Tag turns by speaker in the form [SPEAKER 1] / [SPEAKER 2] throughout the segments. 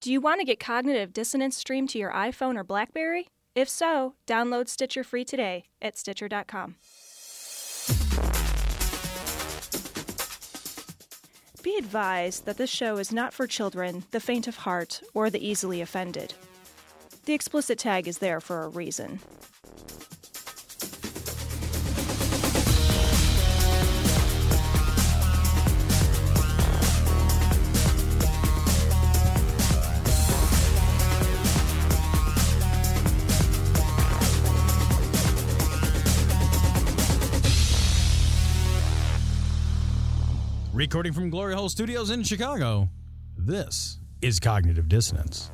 [SPEAKER 1] Do you want to get cognitive dissonance streamed to your iPhone or Blackberry? If so, download Stitcher free today at Stitcher.com. Be advised that this show is not for children, the faint of heart, or the easily offended. The explicit tag is there for a reason.
[SPEAKER 2] Recording from Glory Hole Studios in Chicago, this is Cognitive Dissonance.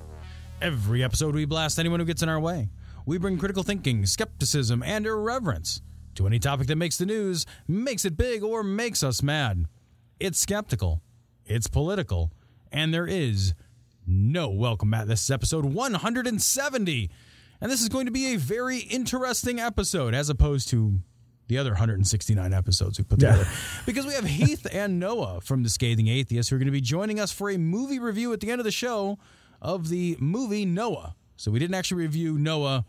[SPEAKER 2] Every episode, we blast anyone who gets in our way. We bring critical thinking, skepticism, and irreverence to any topic that makes the news, makes it big, or makes us mad. It's skeptical, it's political, and there is no welcome mat. This is episode 170. And this is going to be a very interesting episode as opposed to the other 169 episodes we put
[SPEAKER 3] Yeah.
[SPEAKER 2] together. Because we have Heath and Noah from The Scathing Atheist who are going to be joining us for a movie review at the end of the show of the movie Noah. So we didn't actually review Noah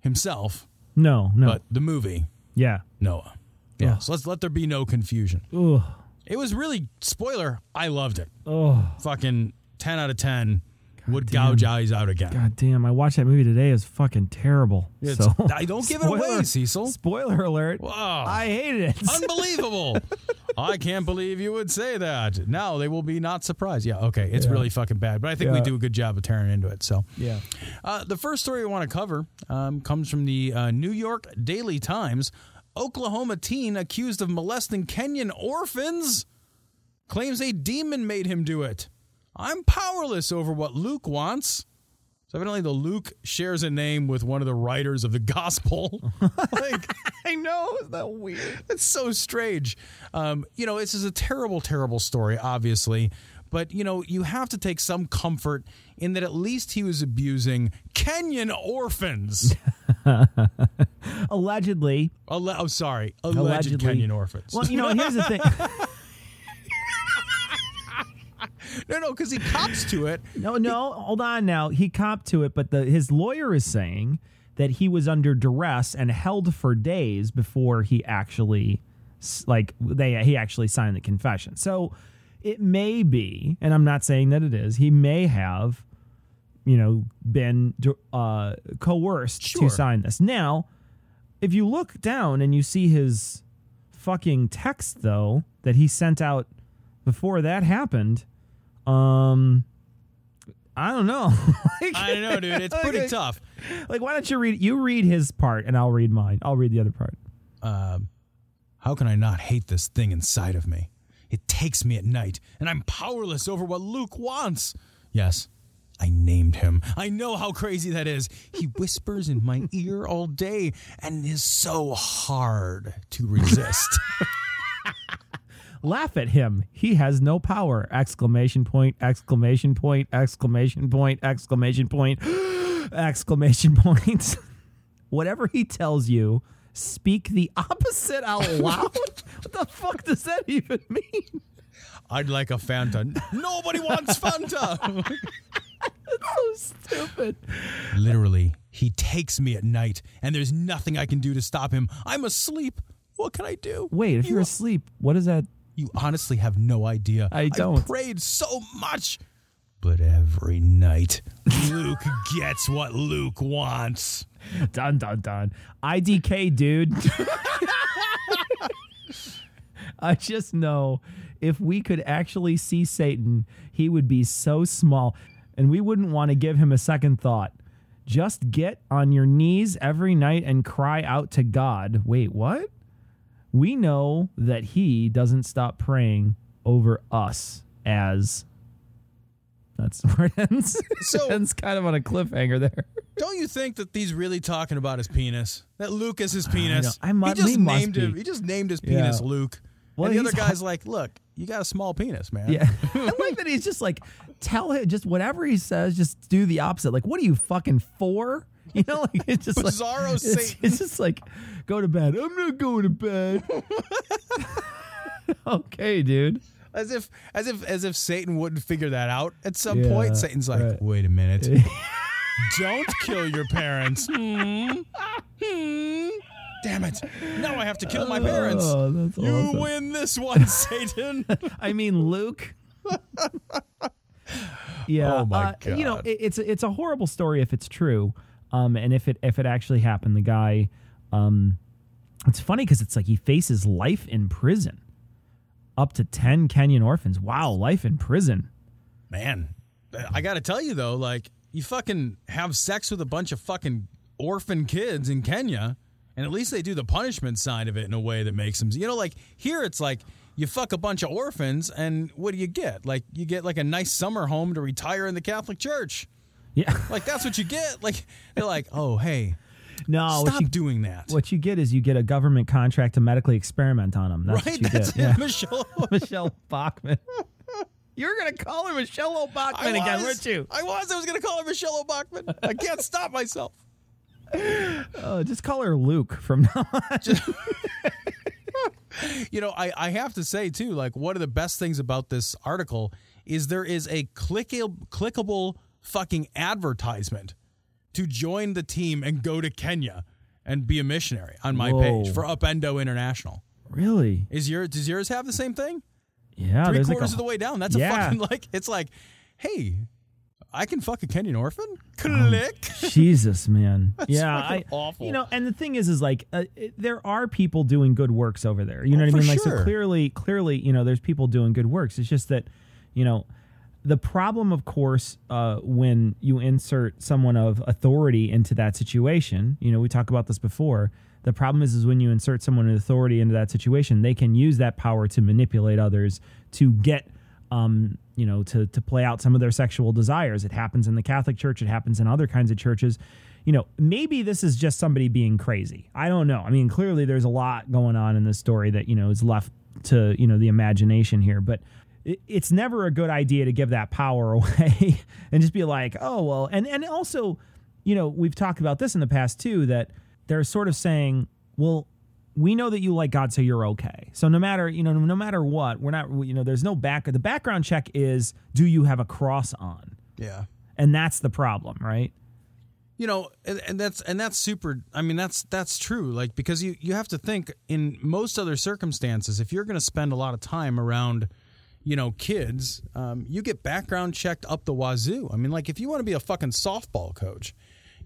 [SPEAKER 2] himself,
[SPEAKER 3] No, no.
[SPEAKER 2] but the movie
[SPEAKER 3] yeah.
[SPEAKER 2] Noah. Yeah.
[SPEAKER 3] Ugh.
[SPEAKER 2] So let's let there be no confusion.
[SPEAKER 3] Ugh.
[SPEAKER 2] It was really spoiler. I loved it.
[SPEAKER 3] Oh,
[SPEAKER 2] Fucking 10 out of 10. Would
[SPEAKER 3] damn.
[SPEAKER 2] gouge eyes out again.
[SPEAKER 3] god damn. I watched that movie today. It was fucking terrible.
[SPEAKER 2] It's-
[SPEAKER 3] so
[SPEAKER 2] I- don't give it away, Cecil.
[SPEAKER 3] Spoiler alert.
[SPEAKER 2] Wow.
[SPEAKER 3] I hated it.
[SPEAKER 2] Unbelievable. I can't believe you would say that. Now they will be not surprised. Yeah, okay. It's
[SPEAKER 3] Yeah.
[SPEAKER 2] really fucking bad, but I think we do a good job of tearing into it. So,
[SPEAKER 3] yeah.
[SPEAKER 2] uh, the first story I want to cover um, comes from the uh, New York Daily Times. Oklahoma teen accused of molesting Kenyan orphans claims a demon made him do it. I'm powerless over what Luke wants. So evidently, the Luke shares a name with one of the writers of the gospel. like,
[SPEAKER 3] I know. Is that weird?
[SPEAKER 2] it's so strange. Um, you know, this is a terrible, terrible story, obviously. But, you know, you have to take some comfort in that at least he was abusing Kenyan orphans.
[SPEAKER 3] Allegedly.
[SPEAKER 2] Alle- oh, sorry. Alleged
[SPEAKER 3] Allegedly.
[SPEAKER 2] Kenyan orphans.
[SPEAKER 3] Well, you know, here's the thing.
[SPEAKER 2] No, no, because he cops to it.
[SPEAKER 3] No, no, hold on now. He copped to it, but the his lawyer is saying that he was under duress and held for days before he actually like they he actually signed the confession. So it may be, and I'm not saying that it is. He may have you know been uh coerced
[SPEAKER 2] Sure.
[SPEAKER 3] to sign this. Now, if you look down and you see his fucking text though that he sent out before that happened, um I don't know. like,
[SPEAKER 2] I don't know, dude. It's pretty
[SPEAKER 3] Okay.
[SPEAKER 2] tough.
[SPEAKER 3] like, why don't you read? You read his part, and I'll read mine. I'll read the other part.
[SPEAKER 2] Um, how can I not hate this thing inside of me? It takes me at night, and I'm powerless over what Luke wants. Yes, I named him. I know how crazy that is. He whispers in my ear all day and is so hard to resist.
[SPEAKER 3] Laugh at him. He has no power! Exclamation point! Exclamation point! Exclamation point! Exclamation point! Exclamation point! Whatever he tells you, speak the opposite out loud. what the fuck does that even mean?
[SPEAKER 2] I'd like a Fanta. Nobody wants Fanta.
[SPEAKER 3] That's So stupid.
[SPEAKER 2] Literally, he takes me at night, and there's nothing I can do to stop him. I'm asleep. What can I do?
[SPEAKER 3] Wait, if
[SPEAKER 2] You-
[SPEAKER 3] you're asleep, what is that?
[SPEAKER 2] You honestly have no idea.
[SPEAKER 3] I don't.
[SPEAKER 2] I prayed so much. But every night, Luke gets what Luke wants.
[SPEAKER 3] Dun dun dun. IDK, dude. I just know if we could actually see Satan, he would be so small and we wouldn't want to give him a second thought. Just get on your knees every night and cry out to God. Wait, what? We know that he doesn't stop praying over us as that's where it ends.
[SPEAKER 2] So-
[SPEAKER 3] it ends kind of on a cliffhanger there.
[SPEAKER 2] Don't you think that he's really talking about his penis? That Luke is his penis.
[SPEAKER 3] I mu-
[SPEAKER 2] he just
[SPEAKER 3] he must
[SPEAKER 2] named him. He just named his
[SPEAKER 3] Yeah.
[SPEAKER 2] penis Luke.
[SPEAKER 3] Well,
[SPEAKER 2] and the other guy's like, "Look, you got a small penis, man."
[SPEAKER 3] Yeah. I like that he's just like, tell him, just whatever he says, just do the opposite. Like, what are you fucking for? You know, like it's just like,
[SPEAKER 2] Bizarro
[SPEAKER 3] it's,
[SPEAKER 2] Satan.
[SPEAKER 3] it's just like, go to bed. I'm not going to bed. okay, dude.
[SPEAKER 2] as if as if as if Satan wouldn't figure that out at some
[SPEAKER 3] Yeah,
[SPEAKER 2] point. Satan's like,
[SPEAKER 3] right.
[SPEAKER 2] wait a minute. Don't kill your parents. Hmm. Hmm. Damn it. Now I have to kill my parents.
[SPEAKER 3] Oh,
[SPEAKER 2] you
[SPEAKER 3] awesome.
[SPEAKER 2] win this one, Satan.
[SPEAKER 3] I mean, Luke. yeah.
[SPEAKER 2] Oh, my
[SPEAKER 3] uh, You know, it, it's it's a horrible story if it's true, um, and if it if it actually happened, the guy, um, it's funny because it's like he faces life in prison, up to ten Kenyan orphans. Wow, life in prison.
[SPEAKER 2] Man, I got to tell you though, like you fucking have sex with a bunch of fucking orphan kids in Kenya, and at least they do the punishment side of it in a way that makes them, you know, like here it's like you fuck a bunch of orphans, and what do you get? Like you get like a nice summer home to retire in the Catholic Church.
[SPEAKER 3] Yeah.
[SPEAKER 2] Like that's what you get. Like they're like, oh hey,
[SPEAKER 3] No, what
[SPEAKER 2] stop
[SPEAKER 3] you,
[SPEAKER 2] doing that.
[SPEAKER 3] what you get is you get a government contract to medically experiment on them. That's
[SPEAKER 2] right?
[SPEAKER 3] what you
[SPEAKER 2] That's
[SPEAKER 3] get.
[SPEAKER 2] it,
[SPEAKER 3] Yeah.
[SPEAKER 2] Michelle.
[SPEAKER 3] Michelle Bachmann. You were gonna call her Michelle Bachmann again, weren't you?
[SPEAKER 2] I was. I was going to call her Michelle Bachmann. I can't stop myself.
[SPEAKER 3] Oh, just call her Luke from now on.
[SPEAKER 2] you know, I, I have to say too, like one of the best things about this article is there is a clickable, clickable fucking advertisement to join the team and go to Kenya and be a missionary on my
[SPEAKER 3] Whoa.
[SPEAKER 2] page for Upendo International.
[SPEAKER 3] Really?
[SPEAKER 2] Is your does yours have the same thing?
[SPEAKER 3] Yeah.
[SPEAKER 2] Three quarters
[SPEAKER 3] like a,
[SPEAKER 2] of the way down. That's a fucking like it's like, hey, I can fuck a Kenyan orphan.
[SPEAKER 3] Um,
[SPEAKER 2] Click.
[SPEAKER 3] Jesus, man. yeah, I,
[SPEAKER 2] awful.
[SPEAKER 3] You know, and the thing is, is like uh, it, there are people doing good works over there. You know
[SPEAKER 2] Oh,
[SPEAKER 3] what I mean? Like,
[SPEAKER 2] sure.
[SPEAKER 3] so clearly, clearly, you know, there's people doing good works. It's just that, you know, the problem, of course, uh, when you insert someone of authority into that situation, you know, we talked about this before. The problem is, is when you insert someone of authority into that situation, they can use that power to manipulate others to get um, you know, to to play out some of their sexual desires. It happens in the Catholic Church. It happens in other kinds of churches. You know, maybe this is just somebody being crazy. I don't know. I mean, clearly there's a lot going on in this story that you know is left to you know the imagination here, but. It- It's never a good idea to give that power away and just be like, oh well, and and also, you know, we've talked about this in the past too that they're sort of saying, well, we know that you like God, so you're okay. So no matter you know, no matter what, we're not you know, there's no back. The background check is, do you have a cross on?
[SPEAKER 2] Yeah.
[SPEAKER 3] And that's the problem, right?
[SPEAKER 2] you know and, and that's and that's super i mean that's that's true like because you you have to think in most other circumstances if you're going to spend a lot of time around you know kids um, you get background checked up the wazoo. I mean like if you want to be a fucking softball coach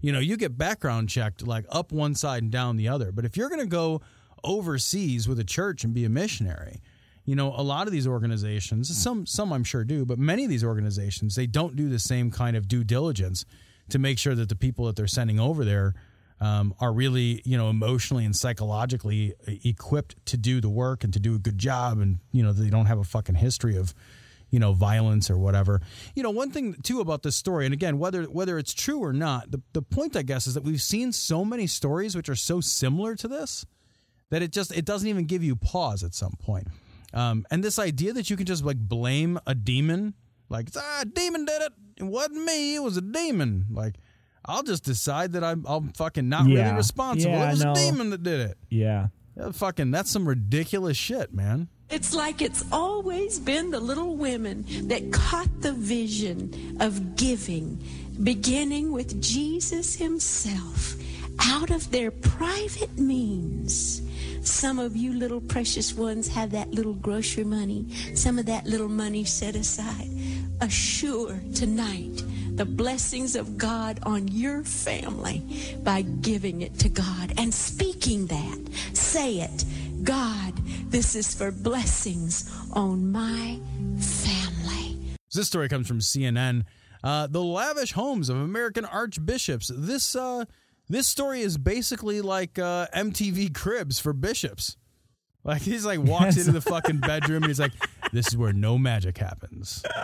[SPEAKER 2] you know you get background checked like up one side and down the other. But if you're going to go overseas with a church and be a missionary you know a lot of these organizations some some i'm sure do but many of these organizations they don't do the same kind of due diligence to make sure that the people that they're sending over there um, are really you know emotionally and psychologically equipped to do the work and to do a good job. And you know they don't have a fucking history of you know violence or whatever. You know one thing too about this story and again whether whether it's true or not the, the point i guess is that we've seen so many stories which are so similar to this that it just it doesn't even give you pause at some point. Um, and this idea that you can just like blame a demon like ah, a demon did it. It wasn't me. It was a demon. Like i'll just decide that i'm, I'm fucking not
[SPEAKER 3] Yeah.
[SPEAKER 2] really responsible
[SPEAKER 3] Yeah,
[SPEAKER 2] it was
[SPEAKER 3] no.
[SPEAKER 2] a demon that did it
[SPEAKER 3] Yeah.
[SPEAKER 2] Yeah, fucking that's some ridiculous shit man
[SPEAKER 4] It's like it's always been the little women that caught the vision of giving, beginning with Jesus himself, out of their private means. Some of you little precious ones have that little grocery money, some of that little money set aside. Assure tonight the blessings of God on your family by giving it to God and speaking that. Say it. God, this is for blessings on my family.
[SPEAKER 2] This story comes from CNN. Uh, the lavish homes of American archbishops. This uh, this story is basically like uh, MTV Cribs for bishops. Like he's like walks
[SPEAKER 3] Yes.
[SPEAKER 2] into the fucking bedroom and he's like, "This is where no magic happens.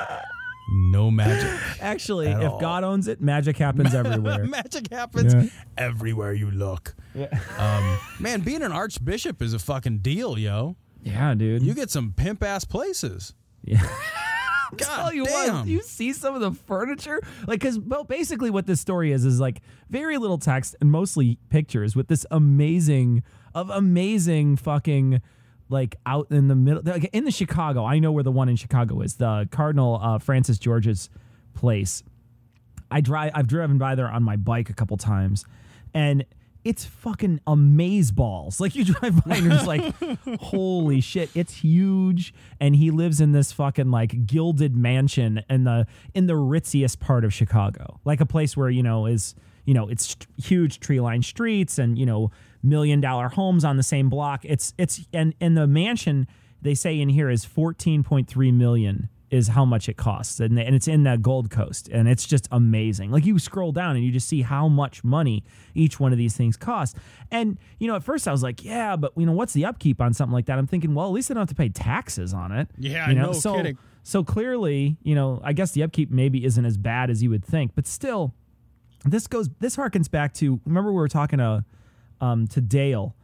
[SPEAKER 2] No magic.
[SPEAKER 3] Actually,
[SPEAKER 2] At
[SPEAKER 3] if
[SPEAKER 2] all.
[SPEAKER 3] God owns it, magic happens everywhere.
[SPEAKER 2] magic happens
[SPEAKER 3] Yeah.
[SPEAKER 2] everywhere you look." Um, man, being an archbishop is a fucking deal, yo.
[SPEAKER 3] yeah, dude.
[SPEAKER 2] You get some pimp ass places.
[SPEAKER 3] Yeah.
[SPEAKER 2] God
[SPEAKER 3] tell you
[SPEAKER 2] damn.
[SPEAKER 3] what, you see some of the furniture, like because well, basically what this story is is like very little text and mostly pictures with this amazing of amazing fucking like out in the middle, like in the Chicago. I know where the one in Chicago is. The Cardinal uh, Francis George's place. I drive. I've driven by there on my bike a couple times, and it's fucking amaze balls. Like you drive by and you're just like, holy shit, it's huge. And he lives in this fucking like gilded mansion in the in the ritziest part of Chicago, like a place where you know is you know it's huge tree lined streets and you know million dollar homes on the same block. It's it's and and the mansion they say in here is fourteen point three million is how much it costs. And, and it's in the gold coast and it's just amazing. Like you scroll down and you just see how much money each one of these things costs and you know at first i was like yeah but you know what's the upkeep on something like that? I'm thinking well at least i don't have to pay taxes on it.
[SPEAKER 2] Yeah,
[SPEAKER 3] you know
[SPEAKER 2] no
[SPEAKER 3] so
[SPEAKER 2] kidding.
[SPEAKER 3] so clearly you know i guess the upkeep maybe isn't as bad as you would think but still this goes this harkens back to remember we were talking to um, to Dale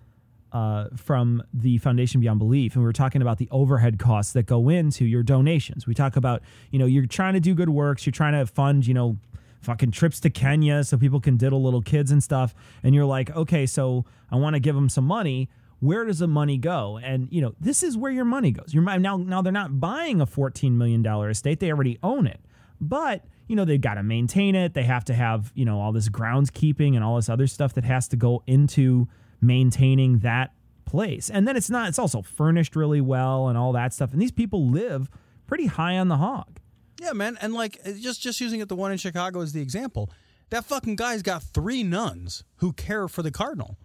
[SPEAKER 3] uh, from the Foundation Beyond Belief, and we were talking about the overhead costs that go into your donations. We talk about you know you're trying to do good works, you're trying to fund you know fucking trips to Kenya so people can diddle little kids and stuff, and you're like, okay, so I want to give them some money. Where does the money go? And you know this is where your money goes. Your now now they're not buying a 14 million dollar estate; they already own it, but you know they've got to maintain it they have to have you know all this groundskeeping and all this other stuff that has to go into maintaining that place and then it's not it's also furnished really well and all that stuff and these people live pretty high on the hog
[SPEAKER 2] Yeah, man, and like uh, just just using it the one in Chicago as the example, that fucking guy's got three nuns who care for the cardinal.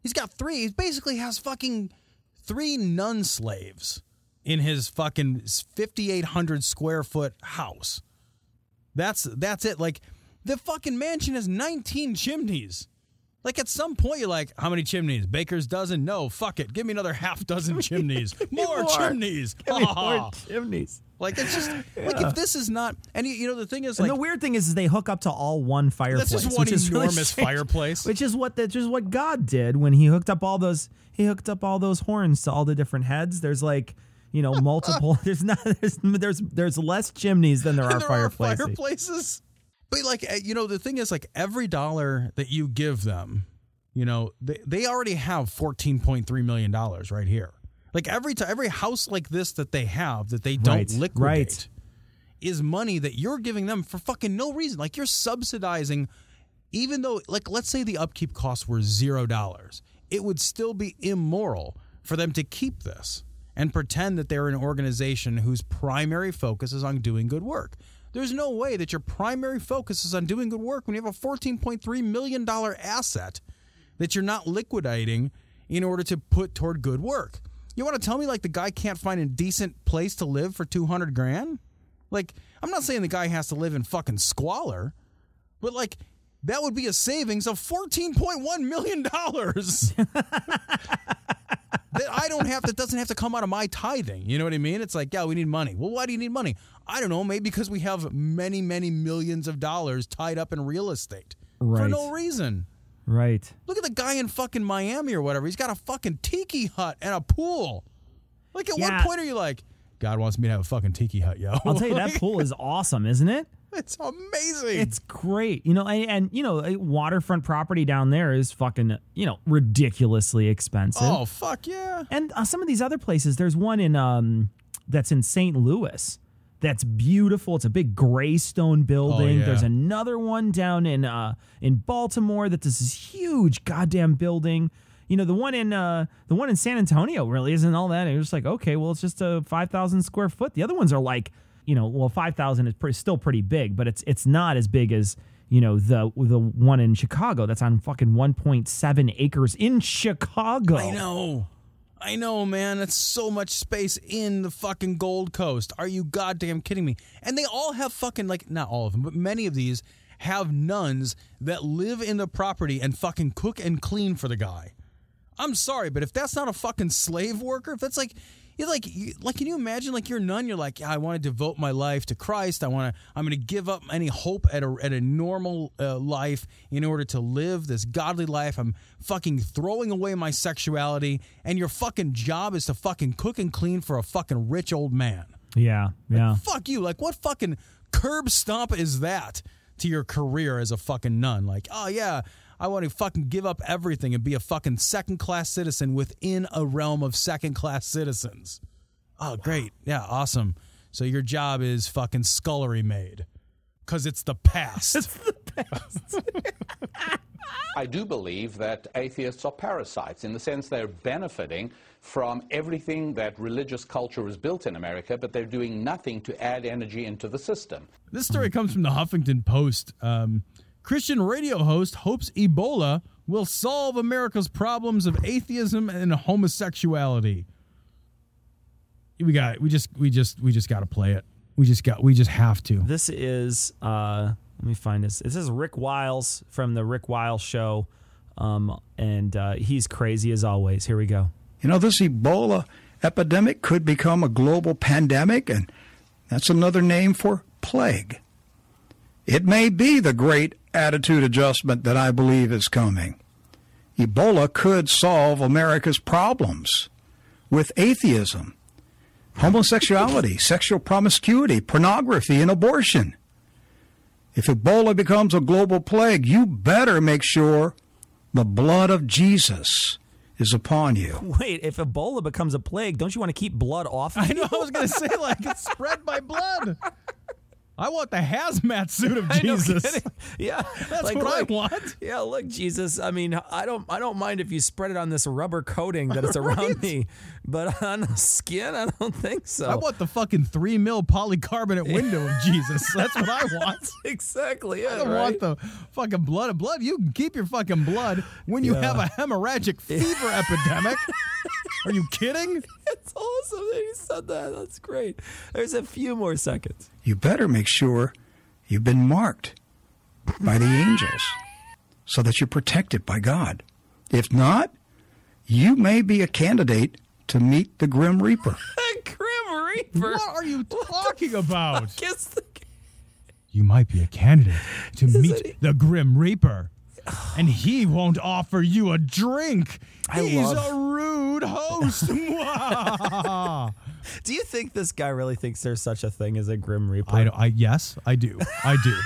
[SPEAKER 2] He's got three. He basically has fucking three nun slaves in his fucking fifty eight hundred square foot house. That's that's it. Like the fucking mansion has nineteen chimneys. Like at some point you're like, how many chimneys? Baker's dozen? No, fuck it. Give me another half dozen chimneys. More,
[SPEAKER 3] more.
[SPEAKER 2] chimneys.
[SPEAKER 3] Give me
[SPEAKER 2] Ha, ha,
[SPEAKER 3] more chimneys
[SPEAKER 2] Like it's just like if this is not and you, you know the thing is like
[SPEAKER 3] and the weird thing is, is they hook up to all one fireplace
[SPEAKER 2] that's just one
[SPEAKER 3] which is really
[SPEAKER 2] enormous fireplace.
[SPEAKER 3] which is what that is what God did when he hooked up all those he hooked up all those horns to all the different heads. There's like you know multiple. there's not there's there's there's less chimneys than there are
[SPEAKER 2] there
[SPEAKER 3] fireplaces.
[SPEAKER 2] are fireplaces. But like uh, you know the thing is like every dollar that you give them, you know they they already have fourteen point three million dollars right here. Like every time every house like this that they have that they don't
[SPEAKER 3] Right,
[SPEAKER 2] liquidate
[SPEAKER 3] right.
[SPEAKER 2] is money that you're giving them for fucking no reason. Like you're subsidizing, even though like let's say the upkeep costs were zero dollars, it would still be immoral for them to keep this and pretend that they're an organization whose primary focus is on doing good work. There's no way that your primary focus is on doing good work when you have a $14.3 million asset that you're not liquidating in order to put toward good work. You want to tell me like the guy can't find a decent place to live for 200 grand? Like, I'm not saying the guy has to live in fucking squalor, but like, that would be a savings of $14.1 million. that I don't have that doesn't have to come out of my tithing. You know what I mean? It's like, yeah, we need money. Well, why do you need money? I don't know, maybe because we have many, many millions of dollars tied up in real estate for no reason.
[SPEAKER 3] Right.
[SPEAKER 2] Look at the guy in fucking Miami or whatever. He's got a fucking tiki hut and a pool. Like at
[SPEAKER 3] Yeah.
[SPEAKER 2] what point are you like, God wants me to have a fucking tiki hut, yo?
[SPEAKER 3] I'll tell you that pool is awesome, isn't it?
[SPEAKER 2] It's amazing.
[SPEAKER 3] It's great. You know, and, and you know, a waterfront property down there is fucking, you know, ridiculously expensive.
[SPEAKER 2] oh fuck yeah.
[SPEAKER 3] And uh, some of these other places, there's one in um that's in St. Louis. That's beautiful. It's a big gray stone building.
[SPEAKER 2] yeah.
[SPEAKER 3] There's another one down in uh in Baltimore that is this huge goddamn building. You know, the one in uh the one in San Antonio really isn't all that. It's just like, okay, well, it's just a five thousand square foot. The other ones are like, you know, well, five thousand is still pretty big, but it's it's not as big as you know the the one in Chicago that's on fucking one point seven acres in Chicago.
[SPEAKER 2] I know. I know, man. It's so much space in the fucking Gold Coast. Are you goddamn kidding me? And they all have fucking, like, not all of them, but many of these have nuns that live in the property and fucking cook and clean for the guy. I'm sorry, but if that's not a fucking slave worker, if that's like, you're like, you, like, can you imagine, like, you're a nun, you're like, yeah, I want to devote my life to Christ. I want to, I'm going to give up any hope at a, at a normal uh, life in order to live this godly life. I'm fucking throwing away my sexuality, and your fucking job is to fucking cook and clean for a fucking rich old man.
[SPEAKER 3] Yeah, yeah.
[SPEAKER 2] Fuck you. Like, what fucking curb stomp is that? to your career as a fucking nun. Like, oh yeah, I want to fucking give up everything and be a fucking second class citizen within a realm of second class citizens. Oh, great. Yeah, awesome. So your job is fucking scullery maid because it's the past.
[SPEAKER 5] I do believe that atheists are parasites in the sense they're benefiting from everything that religious culture has built in America, but they're doing nothing to add energy into the system.
[SPEAKER 2] This story comes from the Huffington Post. Um, Christian radio host hopes Ebola will solve America's problems of atheism and homosexuality. We got we just we just we just got to play it. We just got we just have to.
[SPEAKER 3] This is uh let me find this. This is Rick Wiles from the Rick Wiles show. Um and uh, he's crazy as always. Here we go.
[SPEAKER 6] You know, this Ebola epidemic could become a global pandemic, and that's another name for plague. It may be the great attitude adjustment that I believe is coming. Ebola could solve America's problems with atheism, homosexuality, sexual promiscuity, pornography, and abortion. If Ebola becomes a global plague, you better make sure the blood of Jesus is upon you.
[SPEAKER 3] Wait, if Ebola becomes a plague, don't you want to keep blood off?
[SPEAKER 2] I know I was gonna say like it's spread by blood. I want the hazmat suit of Jesus.
[SPEAKER 3] kidding. Yeah,
[SPEAKER 2] That's
[SPEAKER 3] like,
[SPEAKER 2] what
[SPEAKER 3] look,
[SPEAKER 2] I want.
[SPEAKER 3] Yeah, look, Jesus. I mean, I don't, I don't mind if you spread it on this rubber coating that it's around
[SPEAKER 2] Right.
[SPEAKER 3] me, but on the skin, I don't think so.
[SPEAKER 2] I want the fucking three mil polycarbonate window of Jesus. That's what I want.
[SPEAKER 3] exactly.
[SPEAKER 2] I don't
[SPEAKER 3] right.
[SPEAKER 2] want the fucking blood of blood. You can keep your fucking blood when you
[SPEAKER 3] Yeah.
[SPEAKER 2] have a hemorrhagic fever epidemic. Are you kidding?
[SPEAKER 3] It's awesome that you said that. That's great. There's a few more seconds.
[SPEAKER 6] You better make sure you've been marked by the angels so that you're protected by God. If not, you may be a candidate to meet the Grim Reaper.
[SPEAKER 3] Grim Reaper.
[SPEAKER 2] What are you talking about?
[SPEAKER 3] The.
[SPEAKER 2] You might be a candidate to
[SPEAKER 3] it-
[SPEAKER 2] meet the Grim Reaper. And he won't offer you a drink.
[SPEAKER 3] I
[SPEAKER 2] He's
[SPEAKER 3] love-
[SPEAKER 2] a rude host.
[SPEAKER 3] Do you think this guy really thinks there's such a thing as a Grim Reaper?
[SPEAKER 2] I, I yes, I do. I do.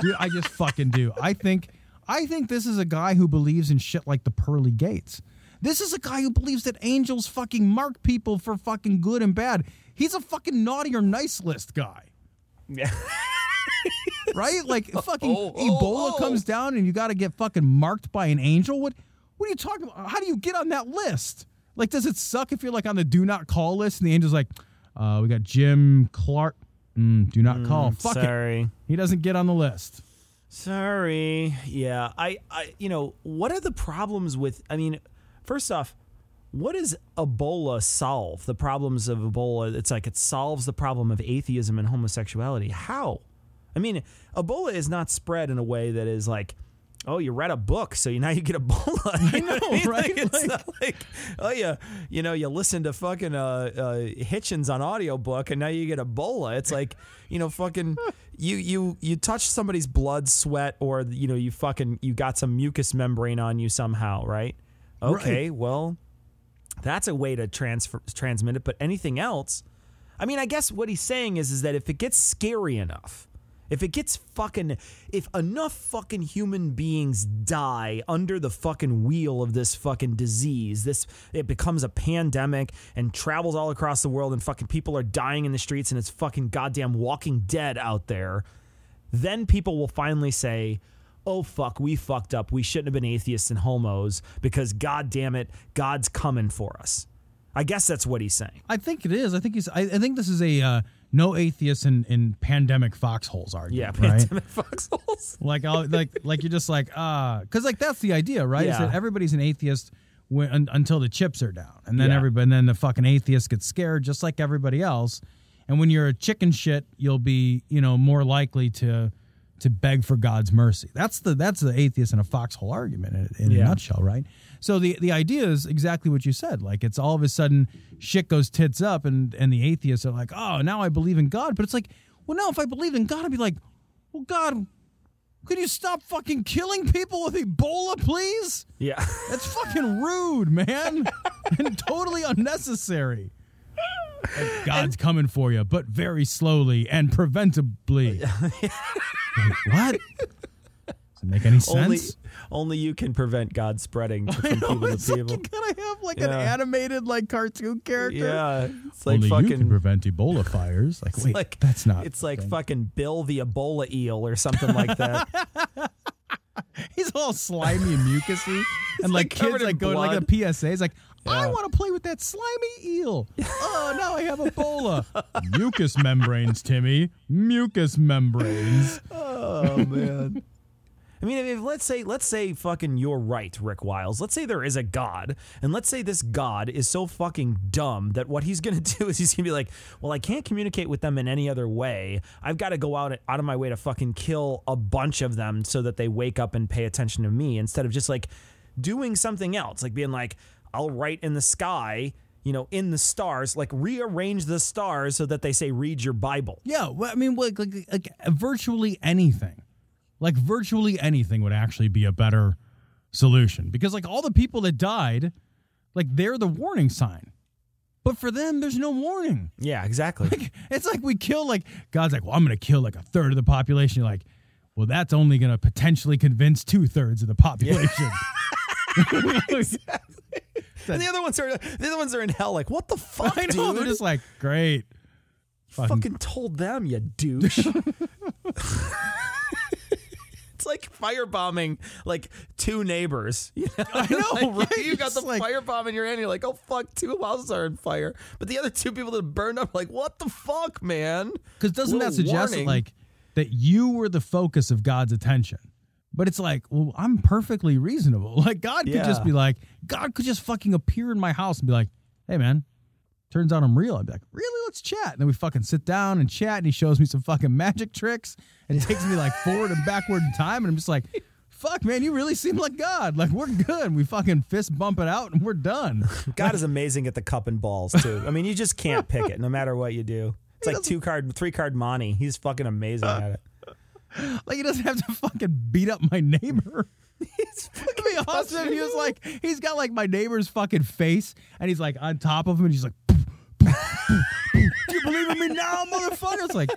[SPEAKER 2] Dude, I just fucking do. I think I think this is a guy who believes in shit like the pearly gates. This is a guy who believes that angels fucking mark people for fucking good and bad. He's a fucking naughty or nice list guy.
[SPEAKER 3] Yeah.
[SPEAKER 2] Right? Like oh, fucking
[SPEAKER 3] Oh, oh,
[SPEAKER 2] Ebola
[SPEAKER 3] oh.
[SPEAKER 2] comes down and you got to get fucking marked by an angel. What what are you talking about? How do you get on that list? Like does it suck if you're like on the do not call list and the angel's like, uh, we got Jim Clark. Mm, do not call. Fuck it. He doesn't get on the list.
[SPEAKER 3] Sorry. Yeah. I, I, you know, what are the problems with, I mean, first off, what does Ebola solve? The problems of Ebola, it's like it solves the problem of atheism and homosexuality. How? I mean, Ebola is not spread in a way that is like, oh, you read a book, so you now you get Ebola. I
[SPEAKER 2] know,
[SPEAKER 3] Like,
[SPEAKER 2] right?
[SPEAKER 3] it's
[SPEAKER 2] Like-
[SPEAKER 3] not like, oh, yeah, you know, you listen to fucking uh, uh, Hitchens on audiobook and now you get Ebola. It's like, you know, fucking, you you you touch somebody's blood, sweat, or you know, you fucking you got some mucous membrane on you somehow, right? Okay, well, that's a way to transfer transmit it. But anything else, I mean, I guess what he's saying is is that if it gets scary enough, if it gets fucking, if enough fucking human beings die under the fucking wheel of this fucking disease, this it becomes a pandemic and travels all across the world, and fucking people are dying in the streets, and it's fucking goddamn Walking Dead out there. Then people will finally say, "Oh fuck, we fucked up. We shouldn't have been atheists and homos because god damn it, God's coming for us." I guess that's what he's saying.
[SPEAKER 2] I think it is. I think he's. I, I think this is a uh, no atheists in, in pandemic foxholes
[SPEAKER 3] Yeah,
[SPEAKER 2] argument, right?
[SPEAKER 3] pandemic foxholes.
[SPEAKER 2] like, I'll, like, like you're just like ah, because like that's the idea, right? Is
[SPEAKER 3] Yeah.
[SPEAKER 2] that everybody's an atheist when, un, until the chips are down, and then
[SPEAKER 3] Yeah.
[SPEAKER 2] everybody, and then the fucking atheist gets scared, just like everybody else. And when you're a chicken shit, you'll be you know more likely to to beg for God's mercy. That's the that's the atheist in a foxhole argument in, in
[SPEAKER 3] Yeah.
[SPEAKER 2] a nutshell, right? So the the idea is exactly what you said. Like it's all of a sudden shit goes tits up, and and the atheists are like, oh, now I believe in God. But it's like, well, now if I believe in God, I'd be like, well, God, could you stop fucking killing people with Ebola, please?
[SPEAKER 3] Yeah.
[SPEAKER 2] That's fucking rude, man, and totally unnecessary. God's coming for you, but very slowly and preventably. Wait, what? Does it make any sense?
[SPEAKER 3] Only, only you can prevent God spreading to- from people
[SPEAKER 2] it's
[SPEAKER 3] to
[SPEAKER 2] like
[SPEAKER 3] people.
[SPEAKER 2] you gotta have like an animated like cartoon character.
[SPEAKER 3] yeah, it's like
[SPEAKER 2] Only
[SPEAKER 3] fucking.
[SPEAKER 2] you can prevent Ebola fires. Like, wait,
[SPEAKER 3] like
[SPEAKER 2] that's not.
[SPEAKER 3] It's like fucking Bill the Ebola eel or something like that.
[SPEAKER 2] He's all slimy and mucusy, and
[SPEAKER 3] like
[SPEAKER 2] like, kids like go to like
[SPEAKER 3] blood.
[SPEAKER 2] the PSA. He's like, I want to play with that slimy eel. oh, now I have Ebola. Mucus membranes, Timmy. Mucus membranes.
[SPEAKER 3] oh man. I mean, if, let's say let's say fucking you're right, Rick Wiles. Let's say there is a god, and let's say this god is so fucking dumb that what he's gonna do is he's gonna be like, well, I can't communicate with them in any other way. I've got to go out out of my way to fucking kill a bunch of them so that they wake up and pay attention to me instead of just like doing something else, like being like, I'll write in the sky. You know, in the stars, like rearrange the stars so that they say, read your Bible.
[SPEAKER 2] Yeah, well, I mean, like, like, like virtually anything, like virtually anything would actually be a better solution because, like, all the people that died, like, they're the warning sign. But for them, there's no warning.
[SPEAKER 3] Yeah, exactly.
[SPEAKER 2] It's like we kill, like, God's like, well, I'm going to kill like a third of the population. You're like, well, that's only going to potentially convince two thirds of the population.
[SPEAKER 3] And the other ones are the other ones are in hell. Like, what the fuck,
[SPEAKER 2] I know.
[SPEAKER 3] dude?
[SPEAKER 2] They're just like, great. Fucking,
[SPEAKER 3] fucking told them, you douche. It's like firebombing like two neighbors. You know?
[SPEAKER 2] I know,
[SPEAKER 3] Like,
[SPEAKER 2] right?
[SPEAKER 3] You got the
[SPEAKER 2] like-
[SPEAKER 3] firebomb in your hand. You're like, oh fuck, two houses are on fire. But the other two people that burned up, like, what the fuck, man?
[SPEAKER 2] Because doesn't that suggest
[SPEAKER 3] warning.
[SPEAKER 2] like that you were the focus of God's attention? But it's like, well, I'm perfectly reasonable. Like God could just be like, God could just fucking appear in my house and be like, hey man, turns out I'm real. I'd be like, really? Let's chat. And then we fucking sit down and chat, and he shows me some fucking magic tricks and takes me like forward and backward in time, and I'm just like. Fuck, man, you really seem like God. Like, we're good. We fucking fist bump it out and we're done.
[SPEAKER 3] God is amazing at the cup and balls too. I mean, you just can't pick it, no matter what you do. It's like two card, three card Monte. He's fucking amazing at it.
[SPEAKER 2] Like he doesn't have to fucking beat up my neighbor. It'd be awesome he was like, he's got like my neighbor's fucking face, and he's like on top of him, and he's like, you believe in me now, motherfucker?" It's like,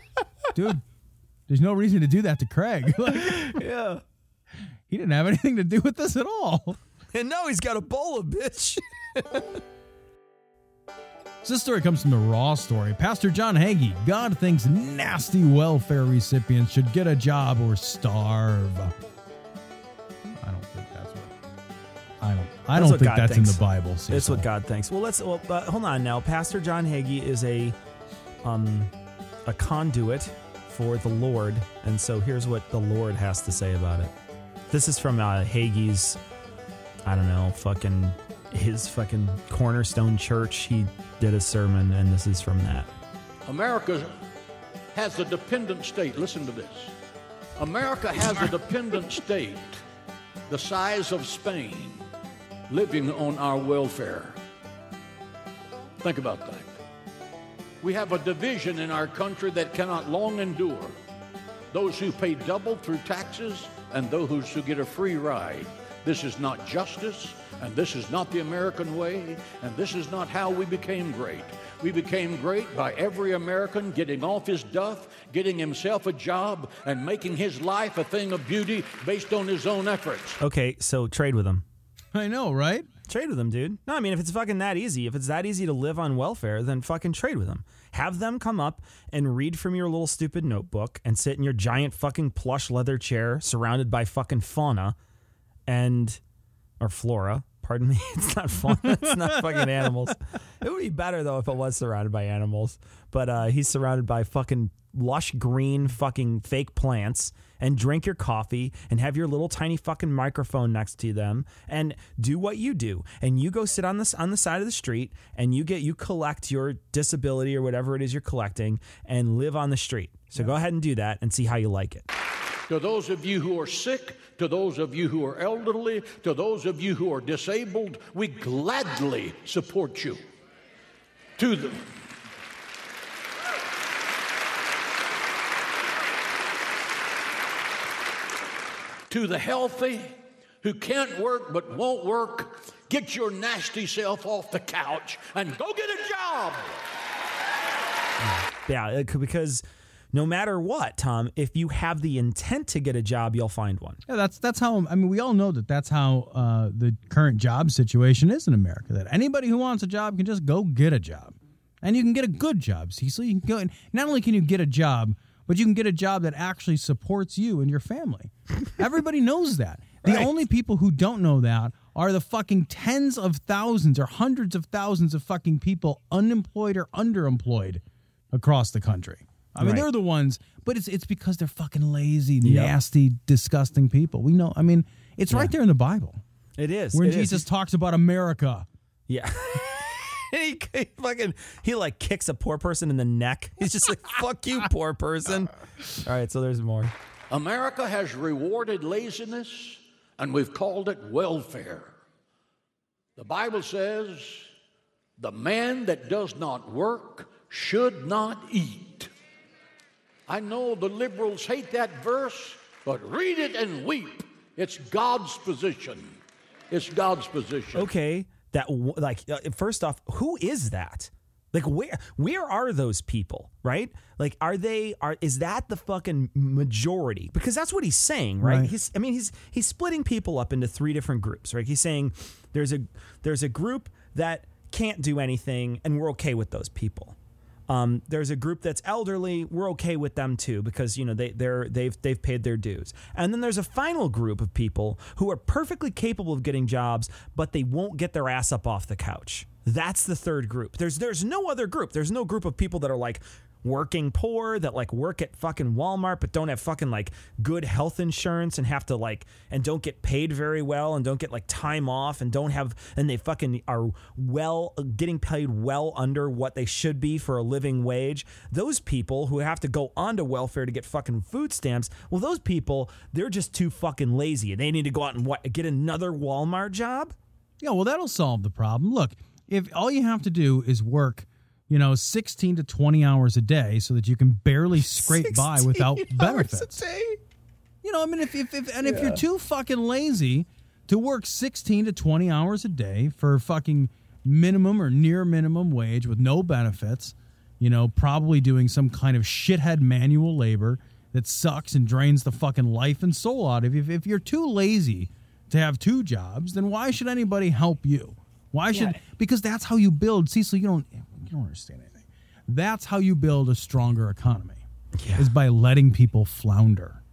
[SPEAKER 2] dude, there's no reason to do that to Craig. Like,
[SPEAKER 3] Yeah.
[SPEAKER 2] he didn't have anything to do with this at all.
[SPEAKER 3] And now he's got a Ebola, bitch.
[SPEAKER 2] So this story comes from the Raw story. Pastor John Hagee, God thinks nasty welfare recipients should get a job or starve. I don't. I
[SPEAKER 3] That's
[SPEAKER 2] don't
[SPEAKER 3] what
[SPEAKER 2] think
[SPEAKER 3] God
[SPEAKER 2] that's
[SPEAKER 3] thinks.
[SPEAKER 2] in the Bible.
[SPEAKER 3] That's what God thinks. Well, let's well, uh, hold on now. Pastor John Hagee is a um a conduit for the Lord, and so here's what the Lord has to say about it. This is from uh, Hagee's, I don't know, fucking his fucking cornerstone church. He did a sermon, and this is from that.
[SPEAKER 7] America has a dependent state. Listen to this. America has a dependent state the size of Spain living on our welfare. Think about that. We have a division in our country that cannot long endure. Those who pay double through taxes and those who get a free ride. This is not justice, and this is not the American way, and this is not how we became great. We became great by every American getting off his duff, getting himself a job, and making his life a thing of beauty based on his own efforts.
[SPEAKER 3] Okay, so trade with him.
[SPEAKER 2] I know, right?
[SPEAKER 3] Trade with them, dude. No, I mean, if it's fucking that easy, if it's that easy to live on welfare, then fucking trade with them. Have them come up and read from your little stupid notebook and sit in your giant fucking plush leather chair surrounded by fucking fauna and, or flora. Pardon me. It's not fauna. It's not fucking animals. It would be better though if it was surrounded by animals. But uh, he's surrounded by fucking lush green fucking fake plants and drink your coffee and have your little tiny fucking microphone next to them and do what you do and you go sit on this on the side of the street and you get you collect your disability or whatever it is you're collecting and live on the street so go ahead and do that and see how you like it
[SPEAKER 7] To those of you who are sick, to those of you who are elderly, to those of you who are disabled, we gladly support you. To the To the healthy who can't work but won't work, get your nasty self off the couch and go get a job.
[SPEAKER 3] Yeah, because no matter what, Tom, if you have the intent to get a job, you'll find one.
[SPEAKER 2] Yeah, that's that's how. I mean, we all know that that's how uh, the current job situation is in America. That anybody who wants a job can just go get a job, and you can get a good job. Cecil, you can go. And not only can you get a job, but you can get a job that actually supports you and your family. Everybody knows that. The
[SPEAKER 3] Right.
[SPEAKER 2] only people who don't know that are the fucking tens of thousands or hundreds of thousands of fucking people unemployed or underemployed across the country. I mean,
[SPEAKER 3] Right.
[SPEAKER 2] they're the ones, but it's it's because they're fucking lazy,
[SPEAKER 3] Yep.
[SPEAKER 2] nasty, disgusting people. We know. I mean, it's right there in the Bible
[SPEAKER 3] It is.
[SPEAKER 2] where
[SPEAKER 3] it is.
[SPEAKER 2] Jesus talks about America.
[SPEAKER 3] Yeah. he, he fucking he like kicks a poor person in the neck. He's just like, "Fuck you, poor person." All right, so there's more.
[SPEAKER 7] America has rewarded laziness and we've called it welfare. The Bible says, the man that does not work should not eat. I know the liberals hate that verse, but read it and weep. It's God's position. It's God's position.
[SPEAKER 3] Okay, that like uh, first off, who is that? Like where where are those people, right? Like are they are is that the fucking majority? Because that's what he's saying, right?
[SPEAKER 2] Right.
[SPEAKER 3] He's I mean he's he's splitting people up into three different groups, right? He's saying there's a there's a group that can't do anything and we're okay with those people. Um, there's a group that's elderly. We're okay with them too because you know they they're they've they've paid their dues. And then there's a final group of people who are perfectly capable of getting jobs, but they won't get their ass up off the couch. That's the third group. There's there's no other group. There's no group of people that are like working poor that like work at fucking Walmart but don't have fucking like good health insurance and have to like and don't get paid very well and don't get like time off and don't have and they fucking are well getting paid well under what they should be for a living wage. Those people who have to go onto welfare to get fucking food stamps, well those people they're just too fucking lazy and they need to go out and what get another Walmart job?
[SPEAKER 2] Yeah, well, that'll solve the problem. Look, if all you have to do is work, you know, 16 to 20 hours a day so that you can barely scrape by
[SPEAKER 3] 16
[SPEAKER 2] without benefits. You know, I mean, if, if, if and if you're too fucking lazy to work 16 to 20 hours a day for fucking minimum or near minimum wage with no benefits, you know, probably doing some kind of shithead manual labor that sucks and drains the fucking life and soul out of you. If, if you're too lazy to have two jobs, then why should anybody help you? Why should
[SPEAKER 3] Yeah.
[SPEAKER 2] because that's how you build Cecil, you don't you don't understand anything. That's how you build a stronger economy. Is by letting people flounder.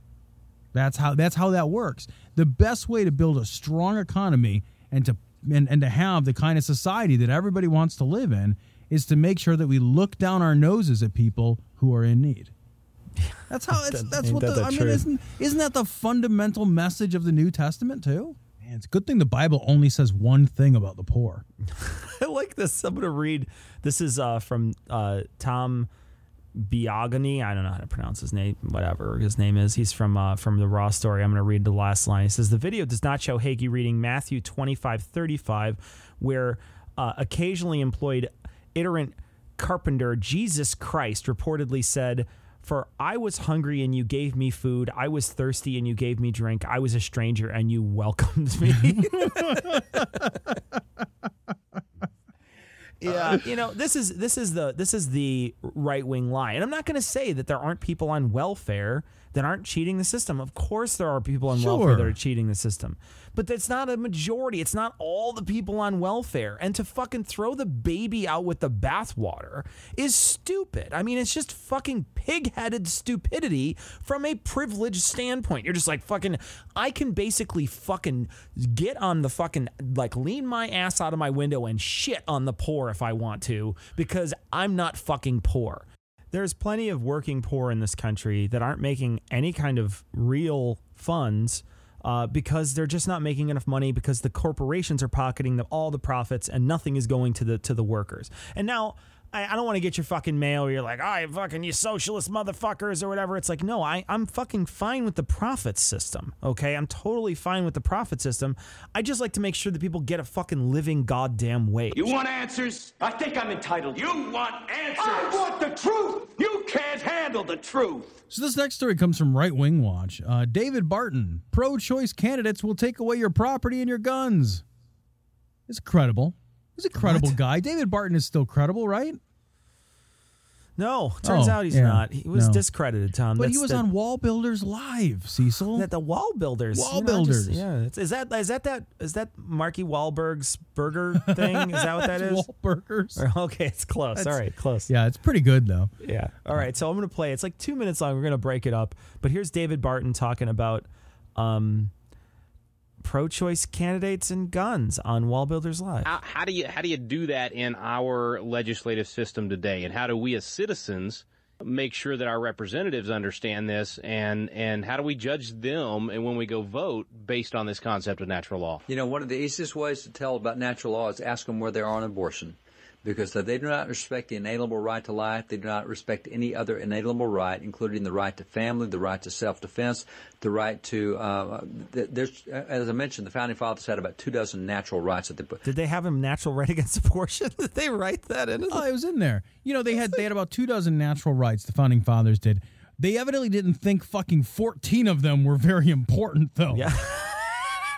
[SPEAKER 2] That's how that's how that works. The best way to build a strong economy and to and, and to have the kind of society that everybody wants to live in is to make sure that we look down our noses at people who are in need. That's how it's, that's what
[SPEAKER 3] that
[SPEAKER 2] the,
[SPEAKER 3] the
[SPEAKER 2] I mean isn't isn't that the fundamental message of the New Testament too? Man, it's a good thing the Bible only says one thing about the poor.
[SPEAKER 3] I like this. I'm going to read. This is uh, from uh, Tom Biagoni. I don't know how to pronounce his name. Whatever his name is. He's from uh, from the Raw story. I'm going to read the last line. He says the video does not show Hagee reading Matthew 25:35, where uh, occasionally employed iterant carpenter Jesus Christ reportedly said. For I was hungry and you gave me food. I was thirsty and you gave me drink. I was a stranger and you welcomed me. Yeah, you know this is this is the this is the right wing lie, and I'm not going to say that there aren't people on welfare that aren't cheating the system. Of course, there are people on welfare that are cheating the system, but that's not a majority. It's not all the people on welfare, and to fucking throw the baby out with the bathwater is stupid. I mean, it's just fucking pig-headed stupidity from a privileged standpoint. You're just like fucking. I can basically fucking get on the fucking like lean my ass out of my window and shit on the poor if I want to because I'm not fucking poor. There's plenty of working poor in this country that aren't making any kind of real funds uh, because they're just not making enough money because the corporations are pocketing the, all the profits and nothing is going to the to the workers. And now I, I don't want to get your fucking mail. Where you're like, I fucking you socialist motherfuckers or whatever. It's like, no, I I'm fucking fine with the profit system. Okay, I'm totally fine with the profit system. I just like to make sure that people get a fucking living goddamn wage.
[SPEAKER 8] You want answers? I think I'm entitled. You want answers? I want the truth. You can't handle the truth.
[SPEAKER 2] So this next story comes from Right Wing Watch. Uh, David Barton, pro-choice candidates will take away your property and your guns. It's credible. He's a credible guy. David Barton is still credible, right?
[SPEAKER 3] No, turns
[SPEAKER 2] Oh,
[SPEAKER 3] out he's
[SPEAKER 2] yeah,
[SPEAKER 3] not. He was
[SPEAKER 2] no.
[SPEAKER 3] discredited, Tom.
[SPEAKER 2] But he was
[SPEAKER 3] the-
[SPEAKER 2] on WallBuilders Live, Cecil.
[SPEAKER 3] that the wall builders.
[SPEAKER 2] Wall
[SPEAKER 3] you know, I just- yeah, is that is that that is that Marky Wahlberg's burger thing? Is that what that is?
[SPEAKER 2] Wall Burgers.
[SPEAKER 3] Or- Okay, it's close. All right, close.
[SPEAKER 2] Yeah, it's pretty good though.
[SPEAKER 3] Yeah. All right. So I'm going to play. It's like two minutes long. We're going to break it up. But here's David Barton talking about um, pro-choice candidates and guns on WallBuilders Live.
[SPEAKER 9] how, how do you how do you do that in our legislative system today and how do we as citizens make sure that our representatives understand this and and how do we judge them and when we go vote based on this concept of natural law
[SPEAKER 10] You know, one of the easiest ways to tell about natural law is ask them where they are on abortion. Because if they do not respect the inalienable right to life, they do not respect any other inalienable right, including the right to family, the right to self-defense, the right to, uh, there's, as I mentioned, the Founding Fathers had about two dozen natural rights that they put.
[SPEAKER 3] Did they have a natural right against abortion? Did they write that in?
[SPEAKER 2] Oh, it was in there. You know, they had they had about two dozen natural rights. The founding fathers did. They evidently didn't think fucking fourteen of them were very important, though.
[SPEAKER 3] Yeah.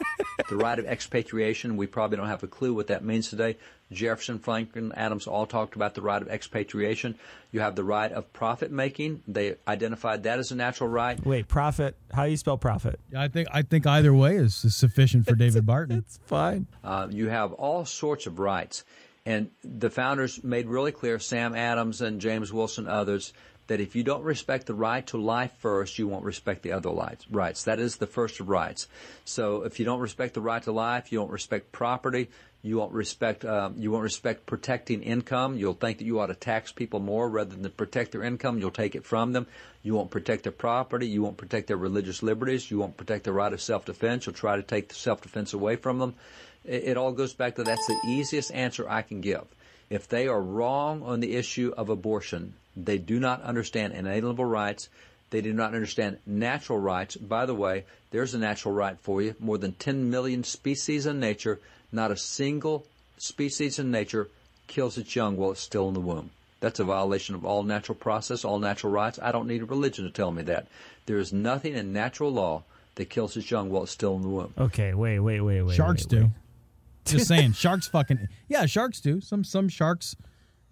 [SPEAKER 10] the right of expatriation, we probably don't have a clue what that means today. Jefferson, Franklin, Adams all talked about the right of expatriation. You have the right of profit making. They identified that as a natural right.
[SPEAKER 3] Wait, profit. How do you spell profit?
[SPEAKER 2] I think I think either way is, is sufficient for David Barton.
[SPEAKER 3] It's fine.
[SPEAKER 10] Uh, you have all sorts of rights. And the founders made really clear, Sam Adams and James Wilson, others, that if you don't respect the right to life first, you won't respect the other rights. That is the first of rights. So if you don't respect the right to life, you won't respect property. You won't respect. Um, you won't respect protecting income. You'll think that you ought to tax people more rather than protect their income. You'll take it from them. You won't protect their property. You won't protect their religious liberties. You won't protect their right of self-defense. You'll try to take the self-defense away from them. It, it all goes back to that's the easiest answer I can give. If they are wrong on the issue of abortion, they do not understand inalienable rights. They do not understand natural rights. By the way, there's a natural right for you. More than 10 million species in nature. Not a single species in nature kills its young while it's still in the womb. That's a violation of all natural process, all natural rights. I don't need a religion to tell me that. There is nothing in natural law that kills its young while it's still in the womb.
[SPEAKER 3] Okay, wait, wait, wait, wait.
[SPEAKER 2] Sharks
[SPEAKER 3] wait,
[SPEAKER 2] do.
[SPEAKER 3] wait.
[SPEAKER 2] Just saying, sharks fucking yeah, sharks do. Some some sharks,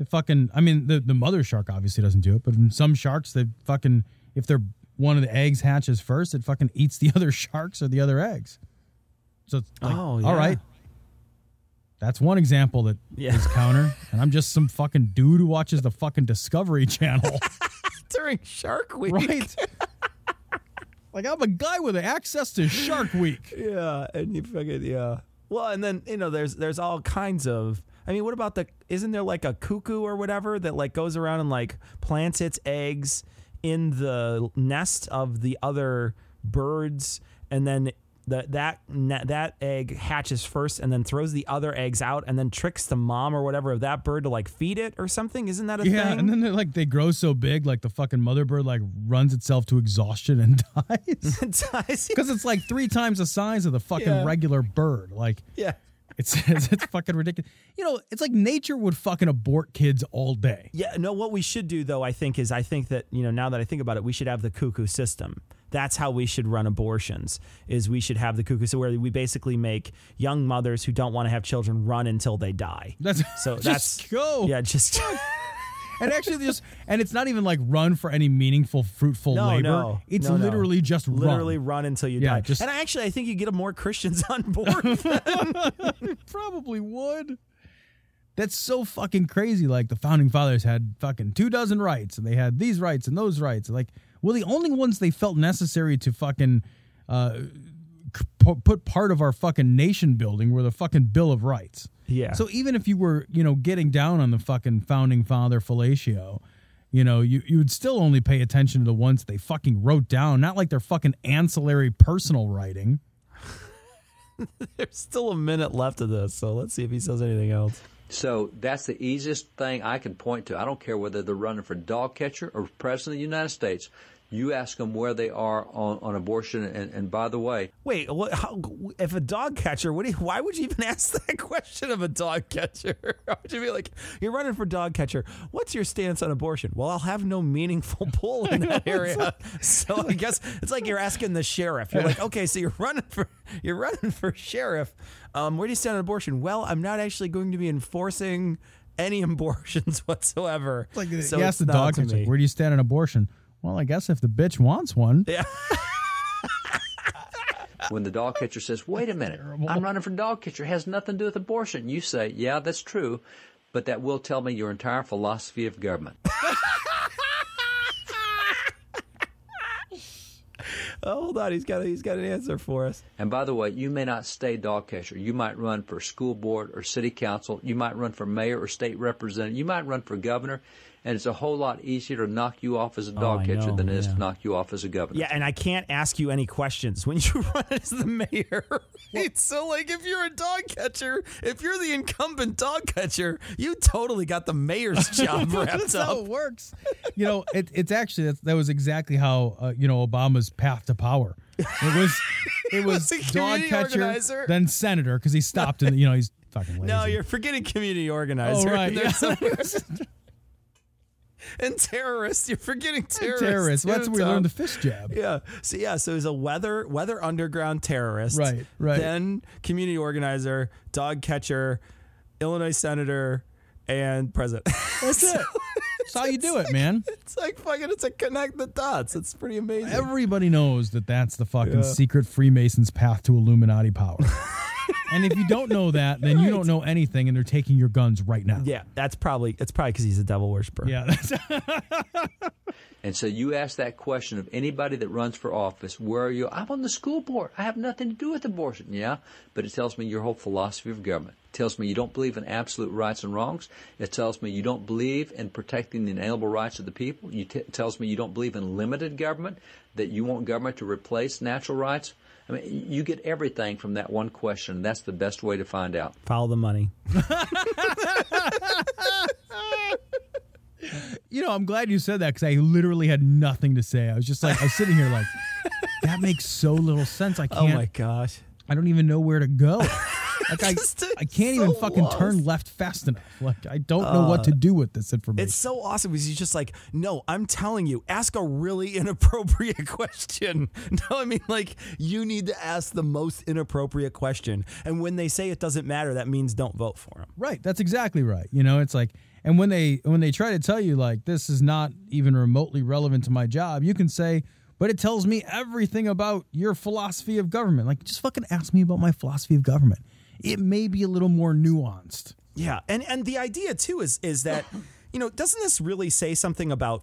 [SPEAKER 2] they fucking. I mean, the the mother shark obviously doesn't do it, but some sharks they fucking if they're one of the eggs hatches first, it fucking eats the other sharks or the other eggs. So it's like,
[SPEAKER 3] Oh, yeah.
[SPEAKER 2] all right. That's one example that is
[SPEAKER 3] Yeah.
[SPEAKER 2] counter, and I'm just some fucking dude who watches the fucking Discovery Channel,
[SPEAKER 3] During Shark Week.
[SPEAKER 2] right? like I'm a guy with access to Shark Week.
[SPEAKER 3] Yeah, and you fucking yeah. Well, and then you know, there's there's all kinds of. I mean, what about the? Isn't there like a cuckoo or whatever that like goes around and like plants its eggs in the nest of the other birds, and then that that that egg hatches first, and then throws the other eggs out, and then tricks the mom or whatever of that bird to like feed it or something? Isn't that a
[SPEAKER 2] Yeah,
[SPEAKER 3] thing?
[SPEAKER 2] and then they're like they grow so big, like the fucking mother bird like runs itself to exhaustion and dies
[SPEAKER 3] Dies.
[SPEAKER 2] because it's like three times the size of the fucking
[SPEAKER 3] Yeah.
[SPEAKER 2] regular bird. Like
[SPEAKER 3] yeah.
[SPEAKER 2] It's, it's it's fucking ridiculous. You know, it's like nature would fucking abort kids all day.
[SPEAKER 3] Yeah, no, what we should do though, I think, is I think that, you know, now that I think about it, we should have the cuckoo system. That's how we should run abortions. Is we should have the cuckoo so where we basically make young mothers who don't want to have children run until they die.
[SPEAKER 2] That's
[SPEAKER 3] So
[SPEAKER 2] just
[SPEAKER 3] that's
[SPEAKER 2] go.
[SPEAKER 3] Yeah, just
[SPEAKER 2] and actually just and it's not even like run for any meaningful fruitful
[SPEAKER 3] no,
[SPEAKER 2] labor.
[SPEAKER 3] no.
[SPEAKER 2] it's
[SPEAKER 3] no, no.
[SPEAKER 2] literally just
[SPEAKER 3] literally
[SPEAKER 2] run.
[SPEAKER 3] run, until you
[SPEAKER 2] Yeah,
[SPEAKER 3] die.
[SPEAKER 2] just-
[SPEAKER 3] and actually, I think you get more Christians on board.
[SPEAKER 2] Probably would. That's so fucking crazy. Like the founding fathers had fucking two dozen rights, and they had these rights and those rights. Like, well, the only ones they felt necessary to fucking uh, put part of our fucking nation building were the fucking Bill of Rights.
[SPEAKER 3] Yeah.
[SPEAKER 2] So even if you were, you know, getting down on the fucking founding father fellatio, you know, you, you would still only pay attention to the ones they fucking wrote down, not like their fucking ancillary personal writing.
[SPEAKER 3] There's still a minute left of this, so let's see if he says anything else.
[SPEAKER 10] So that's the easiest thing I can point to. I don't care whether they're running for dog catcher or president of the United States. You ask them where they are on, on abortion, and, and by the way,
[SPEAKER 3] Wait, what, how, if a dog catcher, what do you, why would you even ask that question of a dog catcher? Why would you be like, you're running for dog catcher? What's your stance on abortion? Well, I'll have no meaningful pull in that area. so I guess it's like you're asking the sheriff. You're like, okay, so you're running for you're running for sheriff. Um, where do you stand on abortion? Well, I'm not actually going to be enforcing any abortions whatsoever.
[SPEAKER 2] Like
[SPEAKER 3] so
[SPEAKER 2] you
[SPEAKER 3] it's
[SPEAKER 2] ask the dog
[SPEAKER 3] to
[SPEAKER 2] catcher,
[SPEAKER 3] me.
[SPEAKER 2] where do you stand on abortion? Well, I guess if the bitch wants one.
[SPEAKER 3] Yeah.
[SPEAKER 10] When the dog catcher says, "Wait a minute, I'm running for dog catcher," it has nothing to do with abortion. You say, "Yeah, that's true," but that will tell me your entire philosophy of government.
[SPEAKER 3] Oh, hold on, he's got a, he's got an answer for us.
[SPEAKER 10] And by the way, you may not stay dog catcher. You might run for school board or city council. You might run for mayor or state representative. You might run for governor. And it's a whole lot easier to knock you off as a dog
[SPEAKER 3] Oh,
[SPEAKER 10] catcher
[SPEAKER 3] know,
[SPEAKER 10] than it is
[SPEAKER 3] yeah.
[SPEAKER 10] to knock you off as a governor.
[SPEAKER 3] Yeah, and I can't ask you any questions when you run as the mayor. Right? so, like, if you're a dog catcher, if you're the incumbent dog catcher, you totally got the mayor's job wrapped up.
[SPEAKER 2] That's how it works. You know, it, it's actually that's, that was exactly how uh, you know Obama's path to power. It was it was,
[SPEAKER 3] was
[SPEAKER 2] dog catcher,
[SPEAKER 3] organizer.
[SPEAKER 2] then senator because he stopped and you know he's fucking lazy.
[SPEAKER 3] No, you're forgetting community organizer.
[SPEAKER 2] Oh, right,
[SPEAKER 3] And, there's
[SPEAKER 2] yeah.
[SPEAKER 3] some- and terrorist. You're forgetting terrorists.
[SPEAKER 2] terrorist. Well, that's where we learned the fist jab.
[SPEAKER 3] Yeah. So yeah. So he's a weather weather underground terrorist.
[SPEAKER 2] Right, right.
[SPEAKER 3] Then community organizer, dog catcher, Illinois senator, and president.
[SPEAKER 2] That's it. That's how you do it, man.
[SPEAKER 3] it's like fucking. It's like connect the dots. It's pretty amazing.
[SPEAKER 2] Everybody knows that that's the fucking
[SPEAKER 3] Yeah.
[SPEAKER 2] secret Freemason's path to Illuminati power. and if you don't know that, then you don't know anything, and they're taking your guns right now.
[SPEAKER 3] yeah, that's probably it's probably because he's a devil worshiper.
[SPEAKER 2] Yeah, that's,
[SPEAKER 10] And so you ask that question of anybody that runs for office, where are you? I'm on the school board. I have nothing to do with abortion. Yeah, but it tells me your whole philosophy of government. It tells me you don't believe in absolute rights and wrongs. It tells me you don't believe in protecting the inalienable rights of the people. You t- it tells me you don't believe in limited government, that you want government to replace natural rights. I mean, you get everything from that one question. That's the best way to find out.
[SPEAKER 3] Follow the money.
[SPEAKER 2] you know, I'm glad you said that because I literally had nothing to say. I was just like, I was sitting here like, that makes so little sense. I can't.
[SPEAKER 3] Oh my gosh.
[SPEAKER 2] I don't even know where to go. Like I,
[SPEAKER 3] uh,
[SPEAKER 2] I can't even fucking
[SPEAKER 3] lost.
[SPEAKER 2] turn left fast enough. Like I don't know what to do with this information.
[SPEAKER 3] It's so awesome because he's just like, no, I'm telling you, ask a really inappropriate question. No, I mean, like, you need to ask the most inappropriate question. And when they say it doesn't matter, that means don't vote for him.
[SPEAKER 2] Right. That's exactly right. You know, it's like, and when they when they try to tell you like this is not even remotely relevant to my job, you can say, but it tells me everything about your philosophy of government. Like, just fucking ask me about my philosophy of government. It may be a little more nuanced.
[SPEAKER 3] Yeah, and and the idea too is is that you know doesn't this really say something about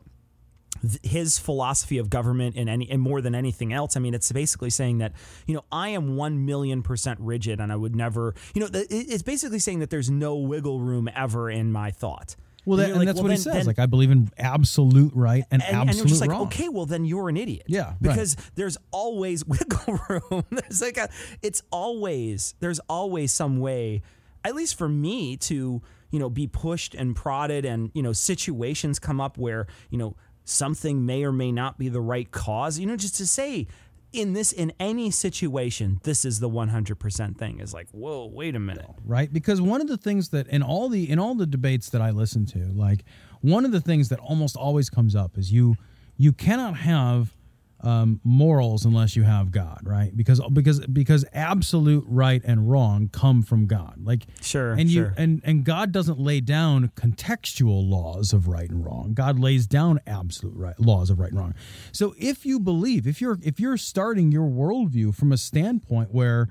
[SPEAKER 3] th- his philosophy of government and any and more than anything else? I mean, it's basically saying that you know I am one million percent rigid and I would never you know th- it's basically saying that there's no wiggle room ever in my thought.
[SPEAKER 2] Well, that, and
[SPEAKER 3] like,
[SPEAKER 2] that's
[SPEAKER 3] well,
[SPEAKER 2] what he says.
[SPEAKER 3] then-
[SPEAKER 2] like, I believe in absolute right and,
[SPEAKER 3] and, and
[SPEAKER 2] absolute
[SPEAKER 3] you're just like,
[SPEAKER 2] wrong.
[SPEAKER 3] okay, well then you're an idiot.
[SPEAKER 2] Yeah, right.
[SPEAKER 3] because there's always wiggle room. there's like a, it's always there's always some way, at least for me to you know be pushed and prodded, and you know situations come up where you know something may or may not be the right cause. You know, just to say. In this, in any situation, this is the 100% thing. Is like, whoa, wait a minute.
[SPEAKER 2] right because one of the things that in all the in all the debates that i listen to like one of the things that almost always comes up is you you cannot have um, morals unless you have god right? Because because because absolute right and wrong come from god. Like
[SPEAKER 3] Sure,
[SPEAKER 2] and you
[SPEAKER 3] sure.
[SPEAKER 2] and and god doesn't lay down contextual laws of right and wrong. God lays down absolute right laws of right and wrong. So if you believe if you're if you're starting your worldview from a standpoint where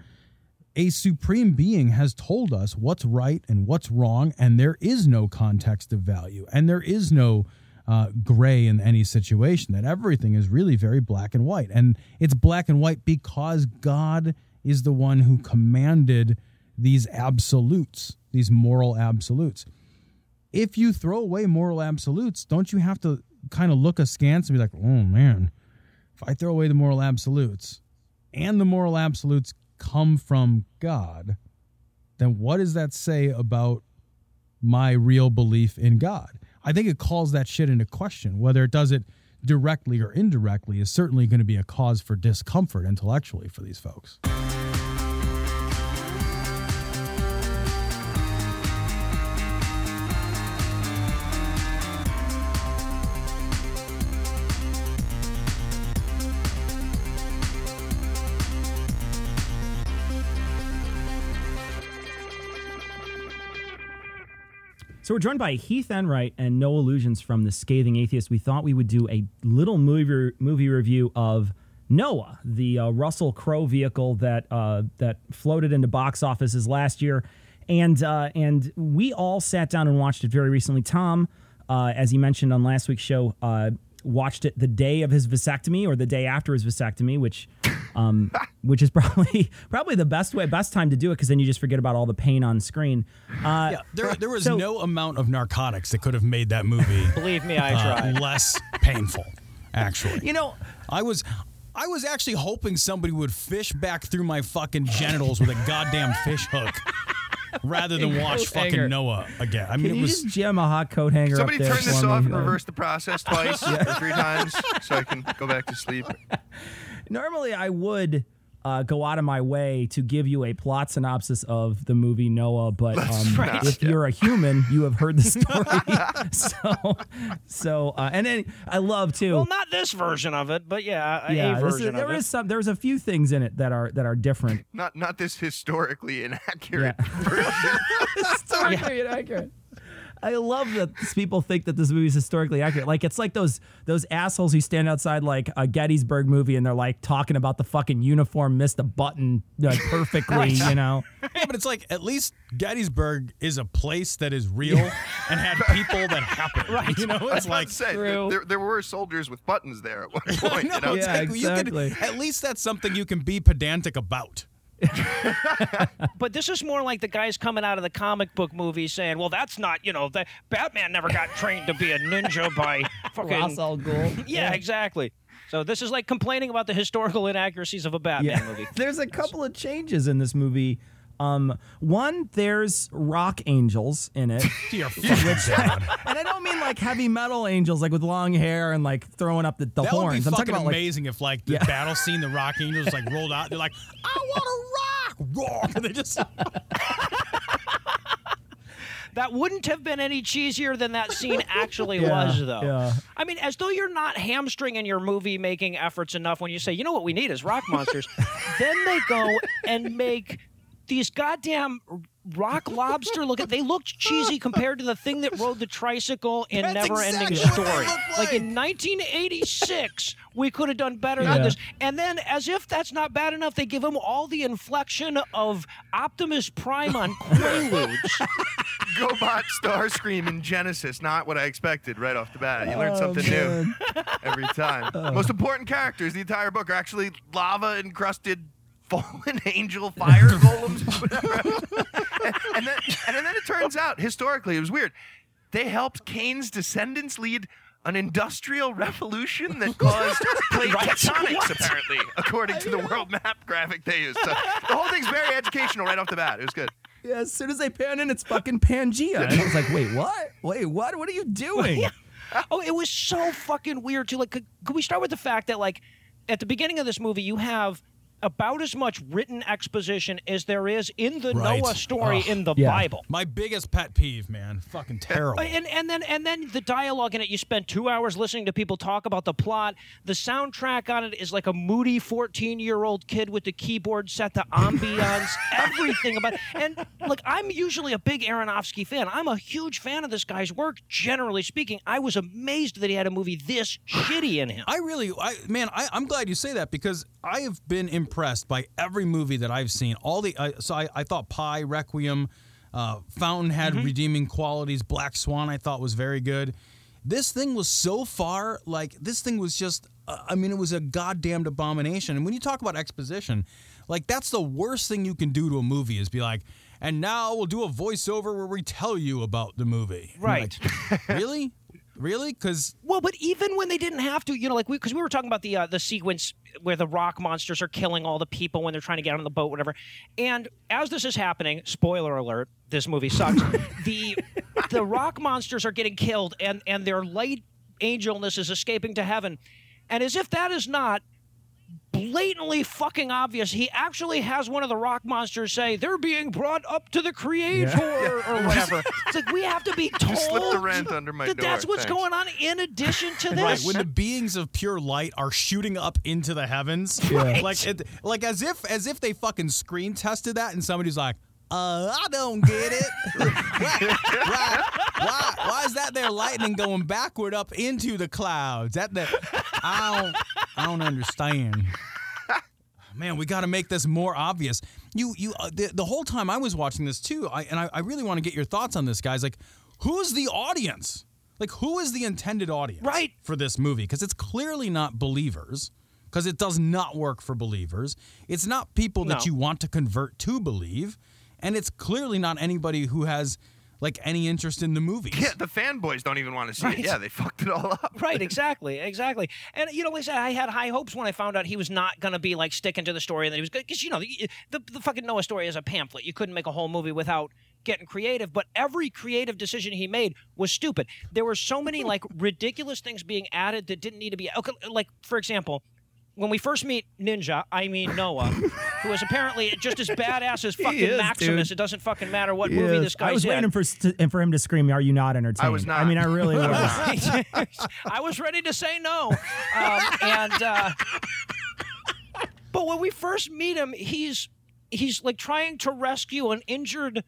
[SPEAKER 2] a supreme being has told us what's right and what's wrong, and there is no context of value, and there is no uh, gray in any situation. That everything is really very black and white, and it's black and white because God is the one who commanded these absolutes, these moral absolutes. If you throw away moral absolutes, don't you have to kind of look askance and be like, "Oh man, if I throw away the moral absolutes, and the moral absolutes come from God, then what does that say about my real belief in God? I think it calls that shit into question. Whether it does it directly or indirectly is certainly going to be a cause for discomfort intellectually for these folks.
[SPEAKER 3] So we're joined by Heath Enwright and Noah Lugeons from the Scathing Atheist. We thought we would do a little movie movie review of Noah, the uh, Russell Crowe vehicle that uh, that floated into box offices last year, and uh, and we all sat down and watched it very recently. Tom, uh, as he mentioned on last week's show, uh, watched it the day of his vasectomy or the day after his vasectomy, which um, which is probably probably the best way, best time to do it because then you just forget about all the pain on screen. Uh,
[SPEAKER 2] Yeah, there, there was
[SPEAKER 3] so-
[SPEAKER 2] no amount of narcotics that could have made that movie.
[SPEAKER 11] Believe me, I
[SPEAKER 2] uh,
[SPEAKER 11] tried.
[SPEAKER 2] less painful. Actually,
[SPEAKER 3] You know,
[SPEAKER 2] I was, I was actually hoping somebody would fish back through my fucking genitals with a goddamn fish hook, rather than watch
[SPEAKER 3] Coat hanger.
[SPEAKER 2] fucking Noah again. I mean,
[SPEAKER 3] can
[SPEAKER 2] it
[SPEAKER 3] you
[SPEAKER 2] was.
[SPEAKER 3] just jam a hot coat hanger
[SPEAKER 12] Somebody
[SPEAKER 3] up there
[SPEAKER 12] turn this off and reverse the process twice or three times so I can go back to sleep.
[SPEAKER 3] Normally, I would uh, go out of my way to give you a plot synopsis of the movie Noah, but um,
[SPEAKER 12] not.
[SPEAKER 3] if you're a human, you have heard the story. so, so, uh, and then I love too.
[SPEAKER 11] Well, not this version of it, but yeah, a
[SPEAKER 3] yeah, this is-
[SPEAKER 11] version
[SPEAKER 3] there
[SPEAKER 11] of it.
[SPEAKER 3] is some. There's a few things in it that are that are different.
[SPEAKER 12] Not not this historically inaccurate
[SPEAKER 3] Yeah.
[SPEAKER 12] version.
[SPEAKER 3] historically inaccurate. I love that people think that this movie is historically accurate. Like it's like those those assholes who stand outside like a Gettysburg movie and they're like talking about the fucking uniform missed a button like, perfectly, you know.
[SPEAKER 2] Yeah, but it's like at least Gettysburg is a place that is real and had people that happened. Right. You know,
[SPEAKER 12] I was
[SPEAKER 2] it's
[SPEAKER 12] about
[SPEAKER 2] like
[SPEAKER 12] say,
[SPEAKER 3] True.
[SPEAKER 12] there, there were soldiers with buttons there at one point.
[SPEAKER 2] know,
[SPEAKER 12] you know?
[SPEAKER 2] it's
[SPEAKER 3] Yeah,
[SPEAKER 2] like, you could-
[SPEAKER 3] exactly.
[SPEAKER 2] at least that's something you can be pedantic about.
[SPEAKER 11] But this is more like the guys coming out of the comic book movie saying, "Well, that's not, you know, the Batman never got trained to be a ninja by fucking
[SPEAKER 3] Ra's al Ghul.
[SPEAKER 11] yeah, exactly." So this is like complaining about the historical inaccuracies of a Batman movie.
[SPEAKER 3] There's a couple of changes in this movie. Um, one, there's rock angels in it.
[SPEAKER 2] Dear fucking God.
[SPEAKER 3] and I don't mean like heavy metal angels, like with long hair and like throwing up the, the
[SPEAKER 2] That
[SPEAKER 3] horns.
[SPEAKER 2] would
[SPEAKER 3] I'm
[SPEAKER 2] be fucking
[SPEAKER 3] about like
[SPEAKER 2] amazing if, like, the
[SPEAKER 3] Yeah.
[SPEAKER 2] battle scene, the Rock Angels like rolled out. They're like, "I want to rock, rock," and they just
[SPEAKER 11] That wouldn't have been any cheesier than that scene actually
[SPEAKER 3] Yeah,
[SPEAKER 11] was, though.
[SPEAKER 3] yeah.
[SPEAKER 11] I mean, as though you're not hamstringing your movie making efforts enough when you say, you know what we need is rock monsters. then they go and make these goddamn rock lobster look at they looked cheesy compared to the thing that rode the tricycle in
[SPEAKER 2] That's
[SPEAKER 11] never ending
[SPEAKER 2] exactly what
[SPEAKER 11] story
[SPEAKER 2] look
[SPEAKER 11] like in 1986 we could have done better
[SPEAKER 3] Yeah.
[SPEAKER 11] than this and then as if that's not bad enough they give him all the inflection of optimus prime on quaaludes
[SPEAKER 12] GoBot Starscream in Genesis. Not what I expected right off the bat. You learn
[SPEAKER 3] Oh,
[SPEAKER 12] something new every time. Oh. Most important characters, the entire book, are actually lava encrusted fallen angel fire golems. and, and then, and then it turns out, historically, it was weird. They helped Cain's descendants lead an industrial revolution that caused plate tectonics, apparently, according to the world map graphic they used. So the whole thing's very educational right off the bat. It was good.
[SPEAKER 3] Yeah, as soon as they pan in, it's fucking Pangea. And I was like, wait, what? Wait, what? What are you doing?
[SPEAKER 11] Oh, it was so fucking weird too. Like, could, could we start with the fact that like at the beginning of this movie, you have about as much written exposition as there is in the
[SPEAKER 2] Right.
[SPEAKER 11] Noah story
[SPEAKER 2] Ugh.
[SPEAKER 11] in the
[SPEAKER 3] Yeah.
[SPEAKER 11] Bible.
[SPEAKER 2] my biggest pet peeve, man. Fucking terrible.
[SPEAKER 11] And and then and then the dialogue in it, you spend two hours listening to people talk about the plot. The soundtrack on it is like a moody fourteen-year-old kid with the keyboard set to ambiance, everything about. It. And look, I'm usually a big Aronofsky fan. I'm a huge fan of this guy's work. Generally speaking, I was amazed that he had a movie this shitty in him.
[SPEAKER 2] I really, I man, I, I'm glad you say that because I have been impressed by every movie that I've seen. All the I so I, I thought Pi, Requiem, uh, Fountain had redeeming qualities. Black Swan I thought was very good. This thing was so far like this thing was just. Uh, I mean, it was a goddamned abomination. And when you talk about exposition, like that's the worst thing you can do to a movie is be like, and now we'll do a voiceover where we tell you about the movie.
[SPEAKER 11] Right.
[SPEAKER 2] like, really? Really? Because
[SPEAKER 11] Well, but even when they didn't have to, you know, like we because we were talking about the uh, the sequence where the rock monsters are killing all the people when they're trying to get on the boat, whatever. And as this is happening, spoiler alert, this movie sucks. the the rock monsters are getting killed, and and their light angelness is escaping to heaven, and as if that is not blatantly fucking obvious. He actually has one of the rock monsters say they're being brought up to the creator or whatever. It's like we have to be told
[SPEAKER 12] Just slipped the rent under my
[SPEAKER 11] that
[SPEAKER 12] door.
[SPEAKER 11] that's what's
[SPEAKER 12] Thanks.
[SPEAKER 11] going on in addition to this.
[SPEAKER 2] Right, when the beings of pure light are shooting up into the heavens,
[SPEAKER 3] Right.
[SPEAKER 2] like it, like as if as if they fucking screen tested that, and somebody's like, "Uh, I don't get it." right, right. why, why is that there lightning going backward up into the clouds? That the I don't I don't understand. Man, we got to make this more obvious. You you uh, the, the whole time I was watching this too, I, and I, I really want to get your thoughts on this, guys. Like, who's the audience? Like, who is the intended audience
[SPEAKER 11] Right.
[SPEAKER 2] for this movie? Because it's clearly not believers. Because it does not work for believers. It's not people that you want to convert to believe, and it's clearly not anybody who has like any interest in the movie.
[SPEAKER 12] Yeah, the fanboys don't even want to see
[SPEAKER 11] Right.
[SPEAKER 12] it. Yeah, they fucked it all up.
[SPEAKER 11] Right, exactly, exactly. And you know, said, I had high hopes when I found out he was not going to be like sticking to the story and that he was good. Because you know, the, the the fucking Noah story is a pamphlet. You couldn't make a whole movie without getting creative. But every creative decision he made was stupid. There were so many like ridiculous things being added that didn't need to be. Okay, like for example. When we first meet Ninja, I mean Noah, who is apparently just as badass as fucking
[SPEAKER 3] is,
[SPEAKER 11] Maximus.
[SPEAKER 3] dude.
[SPEAKER 11] It doesn't fucking matter what movie
[SPEAKER 3] Yes.
[SPEAKER 11] this guy's in.
[SPEAKER 3] I was
[SPEAKER 11] in.
[SPEAKER 3] waiting for st- for him to scream, "Are you not entertained?"
[SPEAKER 12] I was not.
[SPEAKER 3] I mean, I really was.
[SPEAKER 11] I was ready to say no. Um, and uh, but when we first meet him, he's he's like trying to rescue an injured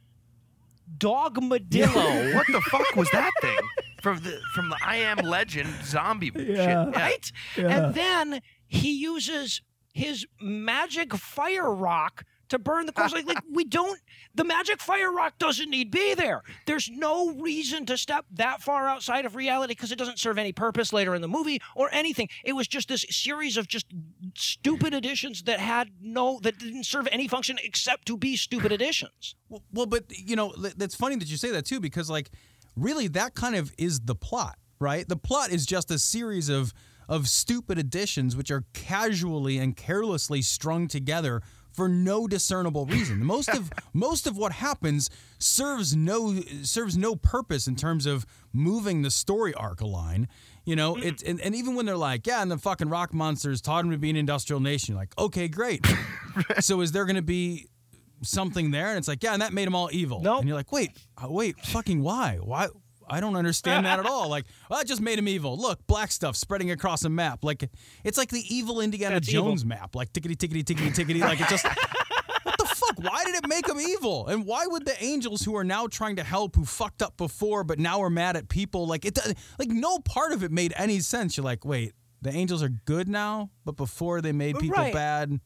[SPEAKER 11] dog dogmadillo.
[SPEAKER 12] what the fuck was that thing? From the from the I Am Legend zombie
[SPEAKER 3] Yeah.
[SPEAKER 12] shit.
[SPEAKER 11] Right?
[SPEAKER 3] Yeah.
[SPEAKER 11] And then he uses his magic fire rock to burn the corpse. like, like we don't. The magic fire rock doesn't need be there. There's no reason to step that far outside of reality because it doesn't serve any purpose later in the movie or anything. It was just this series of just stupid additions that had no that didn't serve any function except to be stupid additions.
[SPEAKER 2] Well, well, but you know, th- that's funny that you say that too, because like, really, that kind of is the plot, right? The plot is just a series of of stupid additions which are casually and carelessly strung together for no discernible reason. Most of most of what happens serves no serves no purpose in terms of moving the story arc line. You know, it's and, and even when they're like, yeah, and the fucking rock monsters taught him to be an industrial nation, you're like, okay, great. so is there going to be something there? And it's like, yeah, and that made them all evil.
[SPEAKER 11] Nope.
[SPEAKER 2] And you're like, wait, uh, wait, fucking why? Why? I don't understand that at all. Like, oh, well, that just made him evil. Look, black stuff spreading across a map. Like, it's like the evil Indiana
[SPEAKER 11] That's evil.
[SPEAKER 2] Jones map. Like, tickety, tickety, tickety, tickety. Like, it just. What the fuck? Why did it make them evil? And why would the angels who are now trying to help, who fucked up before but now are mad at people, like it? Like no part of it made any sense. You're like, wait, the angels are good now, but before they made people
[SPEAKER 11] Right.
[SPEAKER 2] bad,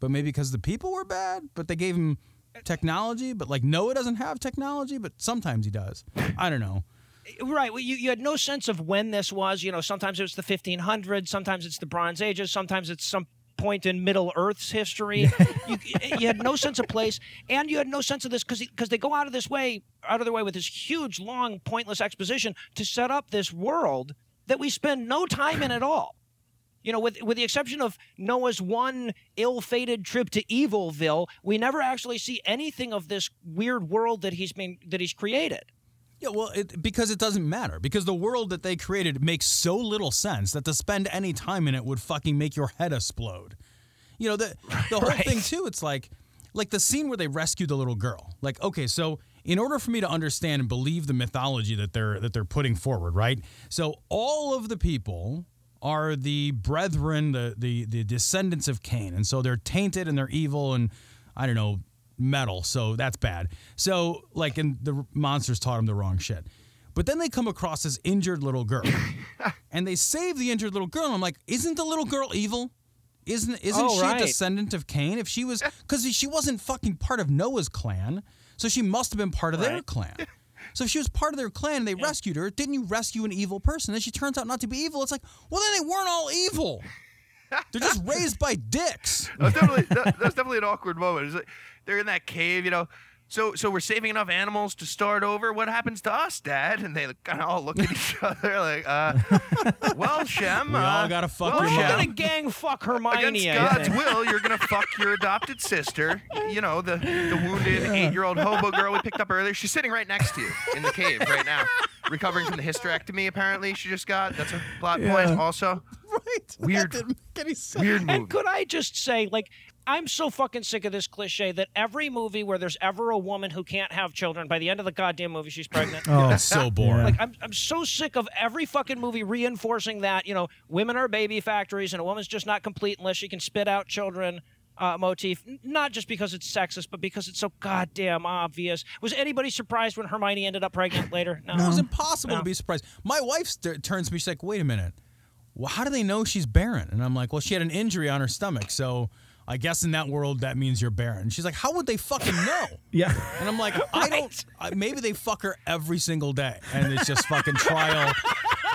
[SPEAKER 2] but maybe because the people were bad, but they gave him technology. But like Noah doesn't have technology, but sometimes he does. I don't know.
[SPEAKER 11] Right. Well, you, you had no sense of when this was. You know, sometimes it was the 1500s, sometimes it's the Bronze Ages, sometimes it's some point in Middle Earth's history. you, you had no sense of place, and you had no sense of this because because they go out of this way, out of their way with this huge, long, pointless exposition to set up this world that we spend no time in at all. You know, with with the exception of Noah's one ill-fated trip to Evilville, we never actually see anything of this weird world that he's been that he's created.
[SPEAKER 2] Yeah, well, it, because it doesn't matter. Because the world that they created makes so little sense that to spend any time in it would fucking make your head explode. You know, the the whole thing too. It's like, like the scene where they rescue the little girl. Like, okay, so in order for me to understand and believe the mythology that they're that they're putting forward, right? So all of the people are the brethren, the the the descendants of Cain, and so they're tainted and they're evil and I don't know metal, so that's bad. So like, and the monsters taught him the wrong shit. But then they come across this injured little girl, and they save the injured little girl. And I'm like, isn't the little girl evil? Isn't isn't
[SPEAKER 11] Oh,
[SPEAKER 2] she
[SPEAKER 11] right.
[SPEAKER 2] a descendant of Cain? If she was, because she wasn't fucking part of Noah's clan, so she must have been part of their clan. So if she was part of their clan and they rescued her, didn't you rescue an evil person? And she turns out not to be evil. It's like, well, then they weren't all evil. They're just raised by dicks.
[SPEAKER 12] That was definitely that, that was definitely an awkward moment. It's like they're in that cave, you know. So so we're saving enough animals to start over. What happens to us, Dad? And they kind of all look at each other like, uh, well, Shem,
[SPEAKER 2] We
[SPEAKER 12] uh,
[SPEAKER 2] all gotta fuck
[SPEAKER 12] well,
[SPEAKER 2] your
[SPEAKER 11] We're
[SPEAKER 2] mom.
[SPEAKER 11] gonna gang fuck Hermione.
[SPEAKER 12] Against
[SPEAKER 11] I
[SPEAKER 12] God's
[SPEAKER 11] think.
[SPEAKER 12] will, you're gonna fuck your adopted sister. You know the the wounded eight-year-old hobo girl we picked up earlier. She's sitting right next to you in the cave right now, recovering from the hysterectomy. Apparently, she just got. That's a plot point. Also,
[SPEAKER 2] Right?
[SPEAKER 12] Weird.
[SPEAKER 2] That didn't make any sense.
[SPEAKER 12] weird movie.
[SPEAKER 11] And could I just say, like, I'm so fucking sick of this cliche that every movie where there's ever a woman who can't have children, by the end of the goddamn movie, she's pregnant.
[SPEAKER 3] Oh,
[SPEAKER 2] so boring.
[SPEAKER 11] Like I'm, I'm so sick of every fucking movie reinforcing that you know women are baby factories and a woman's just not complete unless she can spit out children. uh, motif, not just because it's sexist, but because it's so goddamn obvious. Was anybody surprised when Hermione ended up pregnant later? No,
[SPEAKER 2] It was impossible
[SPEAKER 11] No.
[SPEAKER 2] to be surprised. My wife st- turns to me. She's like, "Wait a minute. Well, how do they know she's barren?" And I'm like, "Well, she had an injury on her stomach, so I guess in that world that means you're barren." She's like, "How would they fucking know?"
[SPEAKER 3] Yeah.
[SPEAKER 2] And I'm like, "I don't. I, maybe they fuck her every single day, and it's just fucking trial."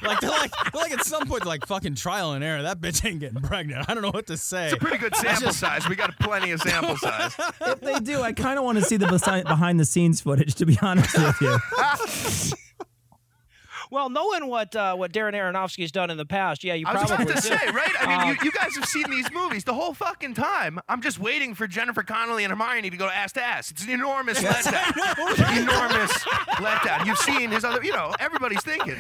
[SPEAKER 2] Like they're like, they're like at some point like fucking trial and error. That bitch ain't getting pregnant. I don't know what to say.
[SPEAKER 12] It's a pretty good sample size. We got plenty of sample size.
[SPEAKER 3] if they do, I kind of want to see the besi- behind the scenes footage. To be honest with you,
[SPEAKER 11] Well, knowing what uh, what Darren Aronofsky's done in the past, yeah, you
[SPEAKER 12] I was
[SPEAKER 11] probably
[SPEAKER 12] about to
[SPEAKER 11] do.
[SPEAKER 12] say, right? I mean,
[SPEAKER 11] Um,
[SPEAKER 12] you, you guys have seen these movies the whole fucking time. I'm just waiting for Jennifer Connelly and Hermione to go ass to ass. It's an enormous letdown. enormous letdown. You've seen his other, you know, everybody's thinking.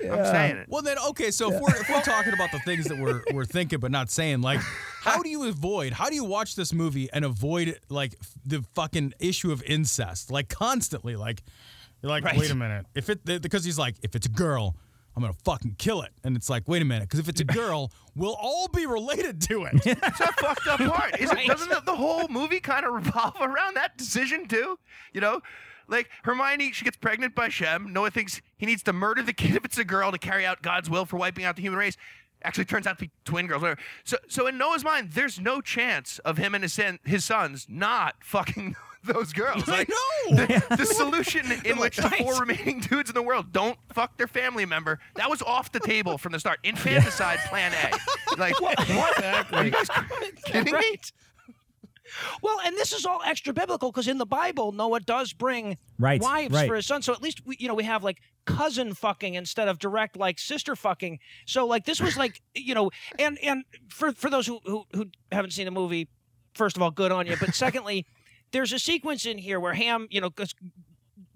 [SPEAKER 12] I'm saying it.
[SPEAKER 2] Well, then, okay. So if we're if we're talking about the things that we're we're thinking but not saying, like, how do you avoid? How do you watch this movie and avoid like the fucking issue of incest, like constantly? Like, you're like,
[SPEAKER 11] Right.
[SPEAKER 2] wait a minute. If it because he's like, if it's a girl, I'm gonna fucking kill it, and it's like, wait a minute, because if it's a girl, we'll all be related to it.
[SPEAKER 12] It's a fucked up part. Is
[SPEAKER 11] Right.
[SPEAKER 12] it, doesn't the, the whole movie kind of revolve around that decision too? You know, like Hermione, she gets pregnant by Shem. Noah thinks he needs to murder the kid if it's a girl to carry out God's will for wiping out the human race. Actually, turns out to be twin girls. Whatever. So, so in Noah's mind, there's no chance of him and his son, his sons not fucking those girls.
[SPEAKER 2] I
[SPEAKER 12] Like,
[SPEAKER 2] know.
[SPEAKER 12] The, the solution in which the four remaining dudes in the world don't fuck their family member that was off the table from the start. Infanticide, Plan A. Like what? Are you guys kidding me?
[SPEAKER 11] Well, and this is all extra biblical because in the Bible, Noah does bring
[SPEAKER 3] Right,
[SPEAKER 11] wives
[SPEAKER 3] right.
[SPEAKER 11] for his son. So at least we, you know, we have like cousin fucking instead of direct like sister fucking. So like this was like you know, and and for for those who who, who haven't seen the movie, first of all, good on you. But secondly, there's a sequence in here where Ham, you know,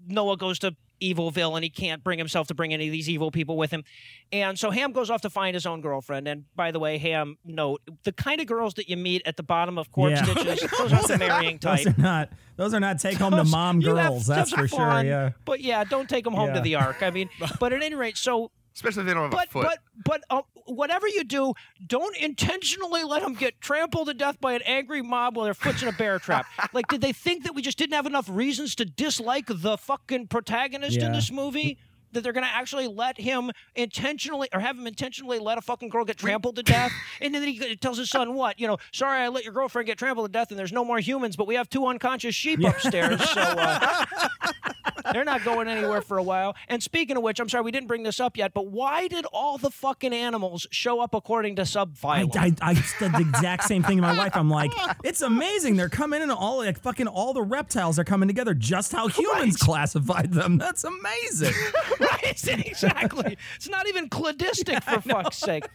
[SPEAKER 11] Noah goes to Evilville and he can't bring himself to bring any of these evil people with him. And so Ham goes off to find his own girlfriend. And by the way, Ham, note the kind of girls that you meet at the bottom of corpse
[SPEAKER 3] Yeah.
[SPEAKER 11] ditches, those aren't the marrying type.
[SPEAKER 3] those are not those are not take home to mom
[SPEAKER 11] you have-
[SPEAKER 3] girls. That's
[SPEAKER 11] those
[SPEAKER 3] for sure.
[SPEAKER 11] fun,
[SPEAKER 3] Yeah.
[SPEAKER 11] But yeah, don't take them home
[SPEAKER 3] Yeah.
[SPEAKER 11] to the ark. I mean, but at any rate, so
[SPEAKER 12] Especially if they don't have
[SPEAKER 11] but
[SPEAKER 12] a foot.
[SPEAKER 11] but but uh, whatever you do, don't intentionally let them get trampled to death by an angry mob while their foot's in a bear trap. like, did they think that we just didn't have enough reasons to dislike the fucking protagonist in this movie? That they're gonna actually let him intentionally, or have him intentionally let a fucking girl get trampled to death, and then he tells his son, "What? You know, sorry, I let your girlfriend get trampled to death, and there's no more humans, but we have two unconscious sheep upstairs, so uh, they're not going anywhere for a while. And speaking of which, I'm sorry we didn't bring this up yet, but why did all the fucking animals show up according to
[SPEAKER 3] I,
[SPEAKER 11] Subphylum?
[SPEAKER 3] I, I said the exact same thing to my wife. I'm like, it's amazing. They're coming in and all like fucking all the reptiles are coming together just how humans classified them. That's amazing.
[SPEAKER 11] right? exactly. It's not even cladistic for fuck's sake.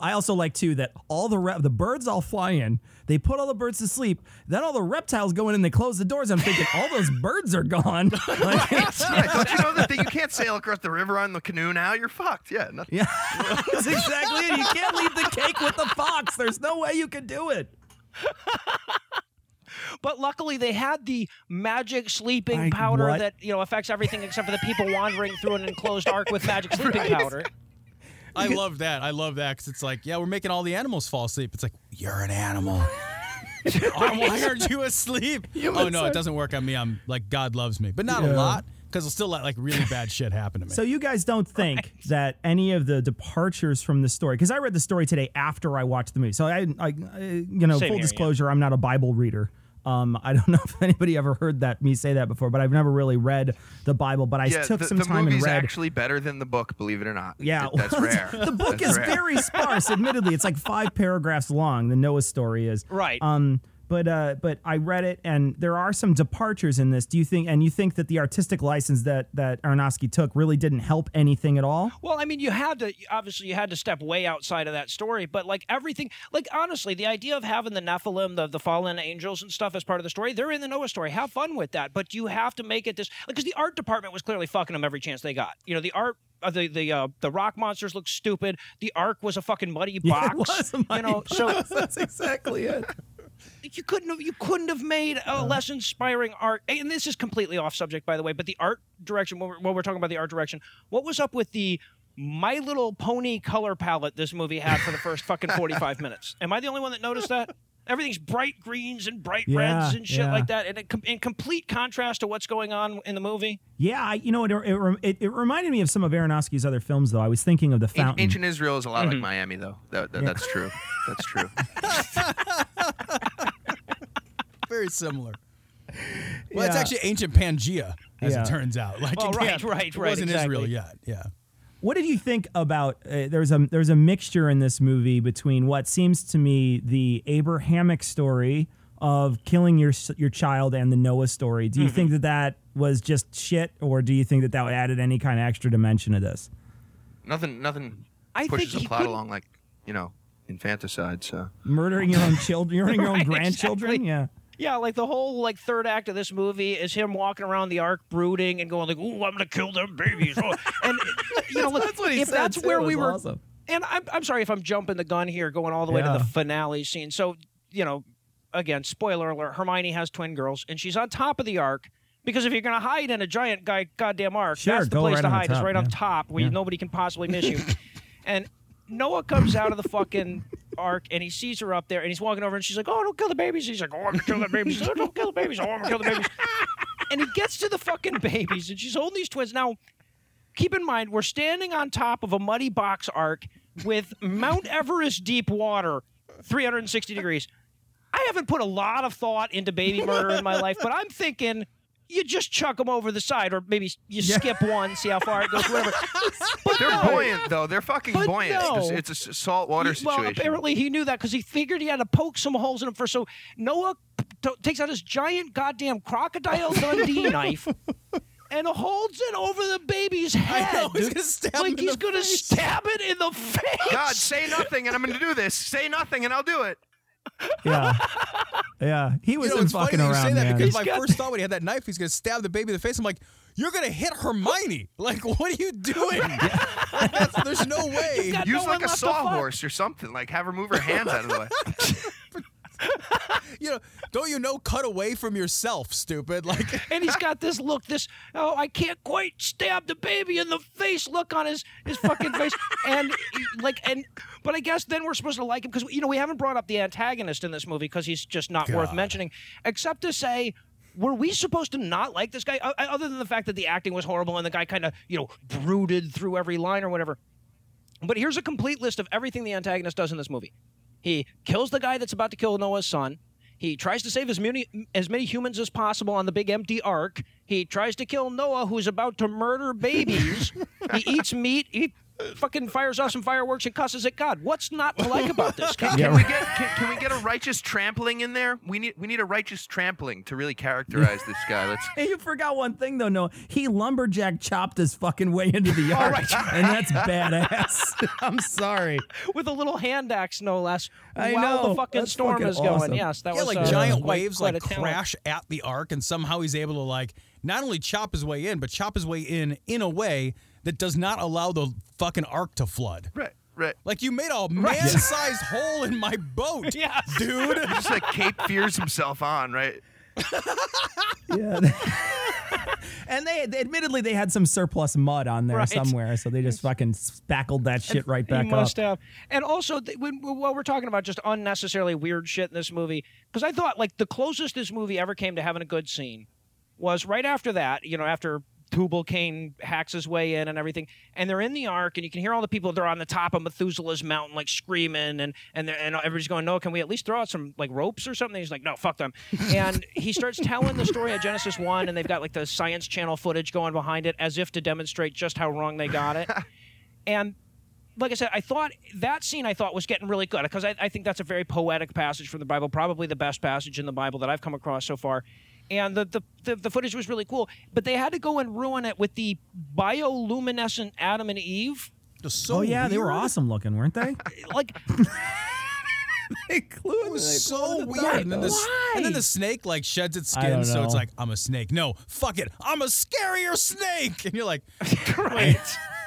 [SPEAKER 3] I also like too that all the rep- the birds all fly in. They put all the birds to sleep. Then all the reptiles go in and they close the doors. I'm thinking all those birds are gone. Like,
[SPEAKER 12] Right, don't you know that thing? you can't sail across the river on the canoe now? You're fucked. Yeah. nothing-
[SPEAKER 3] yeah, that's exactly it. You can't leave the cake with the fox. There's no way you can do it.
[SPEAKER 11] But luckily, they had the magic sleeping
[SPEAKER 3] I-
[SPEAKER 11] powder
[SPEAKER 3] what?
[SPEAKER 11] that you know affects everything except for the people wandering through an enclosed ark with magic sleeping powder.
[SPEAKER 2] I love that. I love that because it's like, yeah, we're making all the animals fall asleep. It's like, you're an animal. I wired you asleep. oh no, it doesn't work on me. I'm like, God loves me, but not a lot because I'll still let like really bad shit happen to me.
[SPEAKER 3] So you guys don't think that any of the departures from the story? Because I read the story today after I watched the movie. So I, I, I you know,
[SPEAKER 11] Same
[SPEAKER 3] full
[SPEAKER 11] here, yeah.
[SPEAKER 3] disclosure, I'm not a Bible reader. Um, I don't know if anybody ever heard that me say that before, but I've never really read the Bible. But I
[SPEAKER 12] yeah,
[SPEAKER 3] took
[SPEAKER 12] the,
[SPEAKER 3] some
[SPEAKER 12] the
[SPEAKER 3] time and
[SPEAKER 12] movie's
[SPEAKER 3] read.
[SPEAKER 12] actually better than the book, believe it or not.
[SPEAKER 3] Yeah,
[SPEAKER 12] It- that's rare.
[SPEAKER 3] the book
[SPEAKER 12] That's
[SPEAKER 3] is
[SPEAKER 12] rare.
[SPEAKER 3] very sparse. Admittedly, it's like five paragraphs long. The Noah story is
[SPEAKER 11] Right.
[SPEAKER 3] Um, but uh, but I read it, and there are some departures in this. Do you think? And you think that the artistic license that that Aronofsky took really didn't help anything at all?
[SPEAKER 11] Well, I mean, you had to obviously you had to step way outside of that story, but like everything, like honestly, the idea of having the Nephilim, the the fallen angels and stuff as part of the story, they're in the Noah story. Have fun with that, but you have to make it this because the art department was clearly fucking them every chance they got. You know, the art. Uh, the the uh, the rock monsters look stupid. The ark was a fucking muddy
[SPEAKER 3] Yeah,
[SPEAKER 11] box.
[SPEAKER 3] it was a
[SPEAKER 11] you know,
[SPEAKER 3] muddy
[SPEAKER 11] so
[SPEAKER 3] that's exactly it.
[SPEAKER 11] You couldn't have you couldn't have made a uh-huh. less inspiring art. And this is completely off subject by the way but the art direction when we're, when we're talking about the art direction what was up with the my little pony color palette this movie had for the first fucking 45 minutes? Am i the only one that noticed that Everything's bright greens and bright
[SPEAKER 3] Yeah,
[SPEAKER 11] reds and shit
[SPEAKER 3] yeah.
[SPEAKER 11] like that, and it, in complete contrast to what's going on in the movie.
[SPEAKER 3] Yeah, I, you know, it, it, it, it reminded me of some of Aronofsky's other films, though. I was thinking of The Fountain.
[SPEAKER 12] Ancient Israel is a lot
[SPEAKER 11] Mm-hmm.
[SPEAKER 12] like Miami, though. That, that- That's true. That's true.
[SPEAKER 2] Very similar. Well, it's actually ancient Pangea, as
[SPEAKER 3] Yeah.
[SPEAKER 2] it turns out. Like,
[SPEAKER 11] Oh,
[SPEAKER 2] it
[SPEAKER 11] right,
[SPEAKER 2] can't-
[SPEAKER 11] right,
[SPEAKER 2] it wasn't Israel yet. Yeah.
[SPEAKER 3] What did you think about? Uh, there's a there's a mixture in this movie between what seems to me the Abrahamic story of killing your your child and the Noah story. Do you
[SPEAKER 11] Mm-hmm.
[SPEAKER 3] think that that was just shit, or do you think that that added any kind of extra dimension to this?
[SPEAKER 12] Nothing. Nothing
[SPEAKER 11] I
[SPEAKER 12] pushes
[SPEAKER 11] think
[SPEAKER 12] the
[SPEAKER 11] he
[SPEAKER 12] plot
[SPEAKER 11] couldn't-
[SPEAKER 12] along like you know infanticide. So
[SPEAKER 3] Murdering your own children, murdering your own
[SPEAKER 11] Right,
[SPEAKER 3] grandchildren.
[SPEAKER 11] exactly.
[SPEAKER 3] Yeah.
[SPEAKER 11] Yeah, like the whole like third act of this movie is him walking around the ark, brooding and going like, "Ooh, I'm gonna kill them babies." Oh. and you know, look,
[SPEAKER 3] That's what he
[SPEAKER 11] if
[SPEAKER 3] said,
[SPEAKER 11] that's
[SPEAKER 3] too.
[SPEAKER 11] where we were,
[SPEAKER 3] awesome.
[SPEAKER 11] and I'm I'm sorry if I'm jumping the gun here, going all the way to the finale scene. So you know, again, spoiler alert: Hermione has twin girls, and she's on top of the ark. Because if you're going to hide in a giant guy goddamn ark,
[SPEAKER 3] Sure,
[SPEAKER 11] that's the place
[SPEAKER 3] right
[SPEAKER 11] to hide. Is
[SPEAKER 3] top,
[SPEAKER 11] right on top where
[SPEAKER 3] Yeah.
[SPEAKER 11] nobody can possibly miss you. and Noah comes out of the fucking ark and he sees her up there and he's walking over and she's like, "Oh, don't kill the babies." He's like, "Oh, I'm gonna kill the babies." "Oh, don't kill the babies. Oh, I'm gonna kill the babies. and he gets to the fucking babies and she's holding these twins. Now, keep in mind, we're standing on top of a muddy box arc with Mount Everest deep water, 360 degrees. I haven't put a lot of thought into baby murder in my life, but I'm thinking you just chuck them over the side, or maybe you skip one, see how far it goes, whatever. But
[SPEAKER 12] they're
[SPEAKER 11] no.
[SPEAKER 12] buoyant though. They're fucking
[SPEAKER 11] But
[SPEAKER 12] buoyant. It's-
[SPEAKER 11] no.
[SPEAKER 12] It's a s- salt water
[SPEAKER 11] He- Well,
[SPEAKER 12] situation.
[SPEAKER 11] apparently he knew that because he figured he had to poke some holes in them first. So Noah t- takes out his giant goddamn crocodile Dundee knife and holds it over the baby's head.
[SPEAKER 2] know, he's gonna stab
[SPEAKER 11] like he's gonna
[SPEAKER 2] face.
[SPEAKER 11] stab it in the face.
[SPEAKER 12] God, say nothing, and I'm going to do this. Say nothing, and I'll do it.
[SPEAKER 3] Yeah. Yeah. He was
[SPEAKER 2] You know,
[SPEAKER 3] in
[SPEAKER 2] it's funny
[SPEAKER 3] fucking
[SPEAKER 2] that you
[SPEAKER 3] around,
[SPEAKER 2] say that
[SPEAKER 3] man.
[SPEAKER 2] because
[SPEAKER 11] He's
[SPEAKER 2] my first thought when he had that knife, he's going to stab the baby in the face. I'm like, you're going to hit Hermione. Like, what are you doing? That's- there's no way.
[SPEAKER 12] Use
[SPEAKER 11] no
[SPEAKER 12] like a
[SPEAKER 11] left to fuck.
[SPEAKER 12] sawhorse or something. Like have her move her hands out of the way.
[SPEAKER 2] You know, don't you know? Cut away from yourself, stupid. Like,
[SPEAKER 11] and he's got this look, this oh, I can't quite stab the baby in the face look on his his fucking face, and like and but I guess then we're supposed to like him because you know we haven't brought up the antagonist in this movie because he's just not worth mentioning, except to say. Were we supposed to not like this guy, other than the fact that the acting was horrible and the guy kind of, you know, brooded through every line or whatever? But here's a complete list of everything the antagonist does in this movie. He kills the guy that's about to kill Noah's son. He tries to save as many as many humans as possible on the big empty ark. He tries to kill Noah, who's about to murder babies. he eats meat. He fucking fires off some fireworks and cusses at God. What's not to like about this guy?
[SPEAKER 12] Can we get can, can we get a righteous trampling in there? We need we need a righteous trampling to really characterize this guy. Let's
[SPEAKER 3] Hey, you forgot one thing though. No, he lumberjack chopped his fucking way into the ark, and that's badass. I'm sorry.
[SPEAKER 11] With a little hand axe, no less.
[SPEAKER 3] I
[SPEAKER 11] while
[SPEAKER 3] know.
[SPEAKER 11] the fucking
[SPEAKER 3] That's
[SPEAKER 11] storm
[SPEAKER 3] fucking
[SPEAKER 11] is
[SPEAKER 3] awesome.
[SPEAKER 11] going. Yes, that
[SPEAKER 2] yeah,
[SPEAKER 11] was
[SPEAKER 2] like
[SPEAKER 11] uh,
[SPEAKER 2] giant
[SPEAKER 11] quite-
[SPEAKER 2] waves
[SPEAKER 11] quite
[SPEAKER 2] like crash at the ark, and somehow he's able to like not only chop his way in, but chop his way in in a way that does not allow the fucking ark to flood.
[SPEAKER 12] right right.
[SPEAKER 2] Like you made a man-sized hole in my boat,
[SPEAKER 11] Yes.
[SPEAKER 2] dude.
[SPEAKER 12] Just like Cape fears himself on, right?
[SPEAKER 3] Yeah. and they, they admittedly they had some surplus mud on there
[SPEAKER 11] Right.
[SPEAKER 3] somewhere, so they just fucking spackled that shit right back
[SPEAKER 11] he must
[SPEAKER 3] up.
[SPEAKER 11] have. And also, th- when, while we're talking about just unnecessarily weird shit in this movie, because I thought like the closest this movie ever came to having a good scene was right after that. You know, after Tubal Cain hacks his way in and everything, and they're in the ark, and you can hear all the people. They're on the top of Methuselah's mountain, like screaming, and and and everybody's going, "No, can we at least throw out some like ropes or something?" And He's like, "No, fuck them." And he starts telling the story of Genesis one, and they've got like the Science Channel footage going behind it, as if to demonstrate just how wrong they got it. and like I said, I thought that scene I thought was getting really good because I, I think that's a very poetic passage from the Bible, probably the best passage in the Bible that I've come across so far. And the, the, the, the footage was really cool, but they had to go and ruin it with the bioluminescent Adam and Eve.
[SPEAKER 2] So
[SPEAKER 3] oh yeah, they were awesome looking, weren't they?
[SPEAKER 11] Like,
[SPEAKER 3] they glued
[SPEAKER 2] It was
[SPEAKER 3] they
[SPEAKER 2] so weird.
[SPEAKER 3] tight,
[SPEAKER 2] And then, the, and then the snake like sheds its skin, so it's like I'm a snake. No, fuck it, I'm a scarier snake. And you're like,
[SPEAKER 12] Right.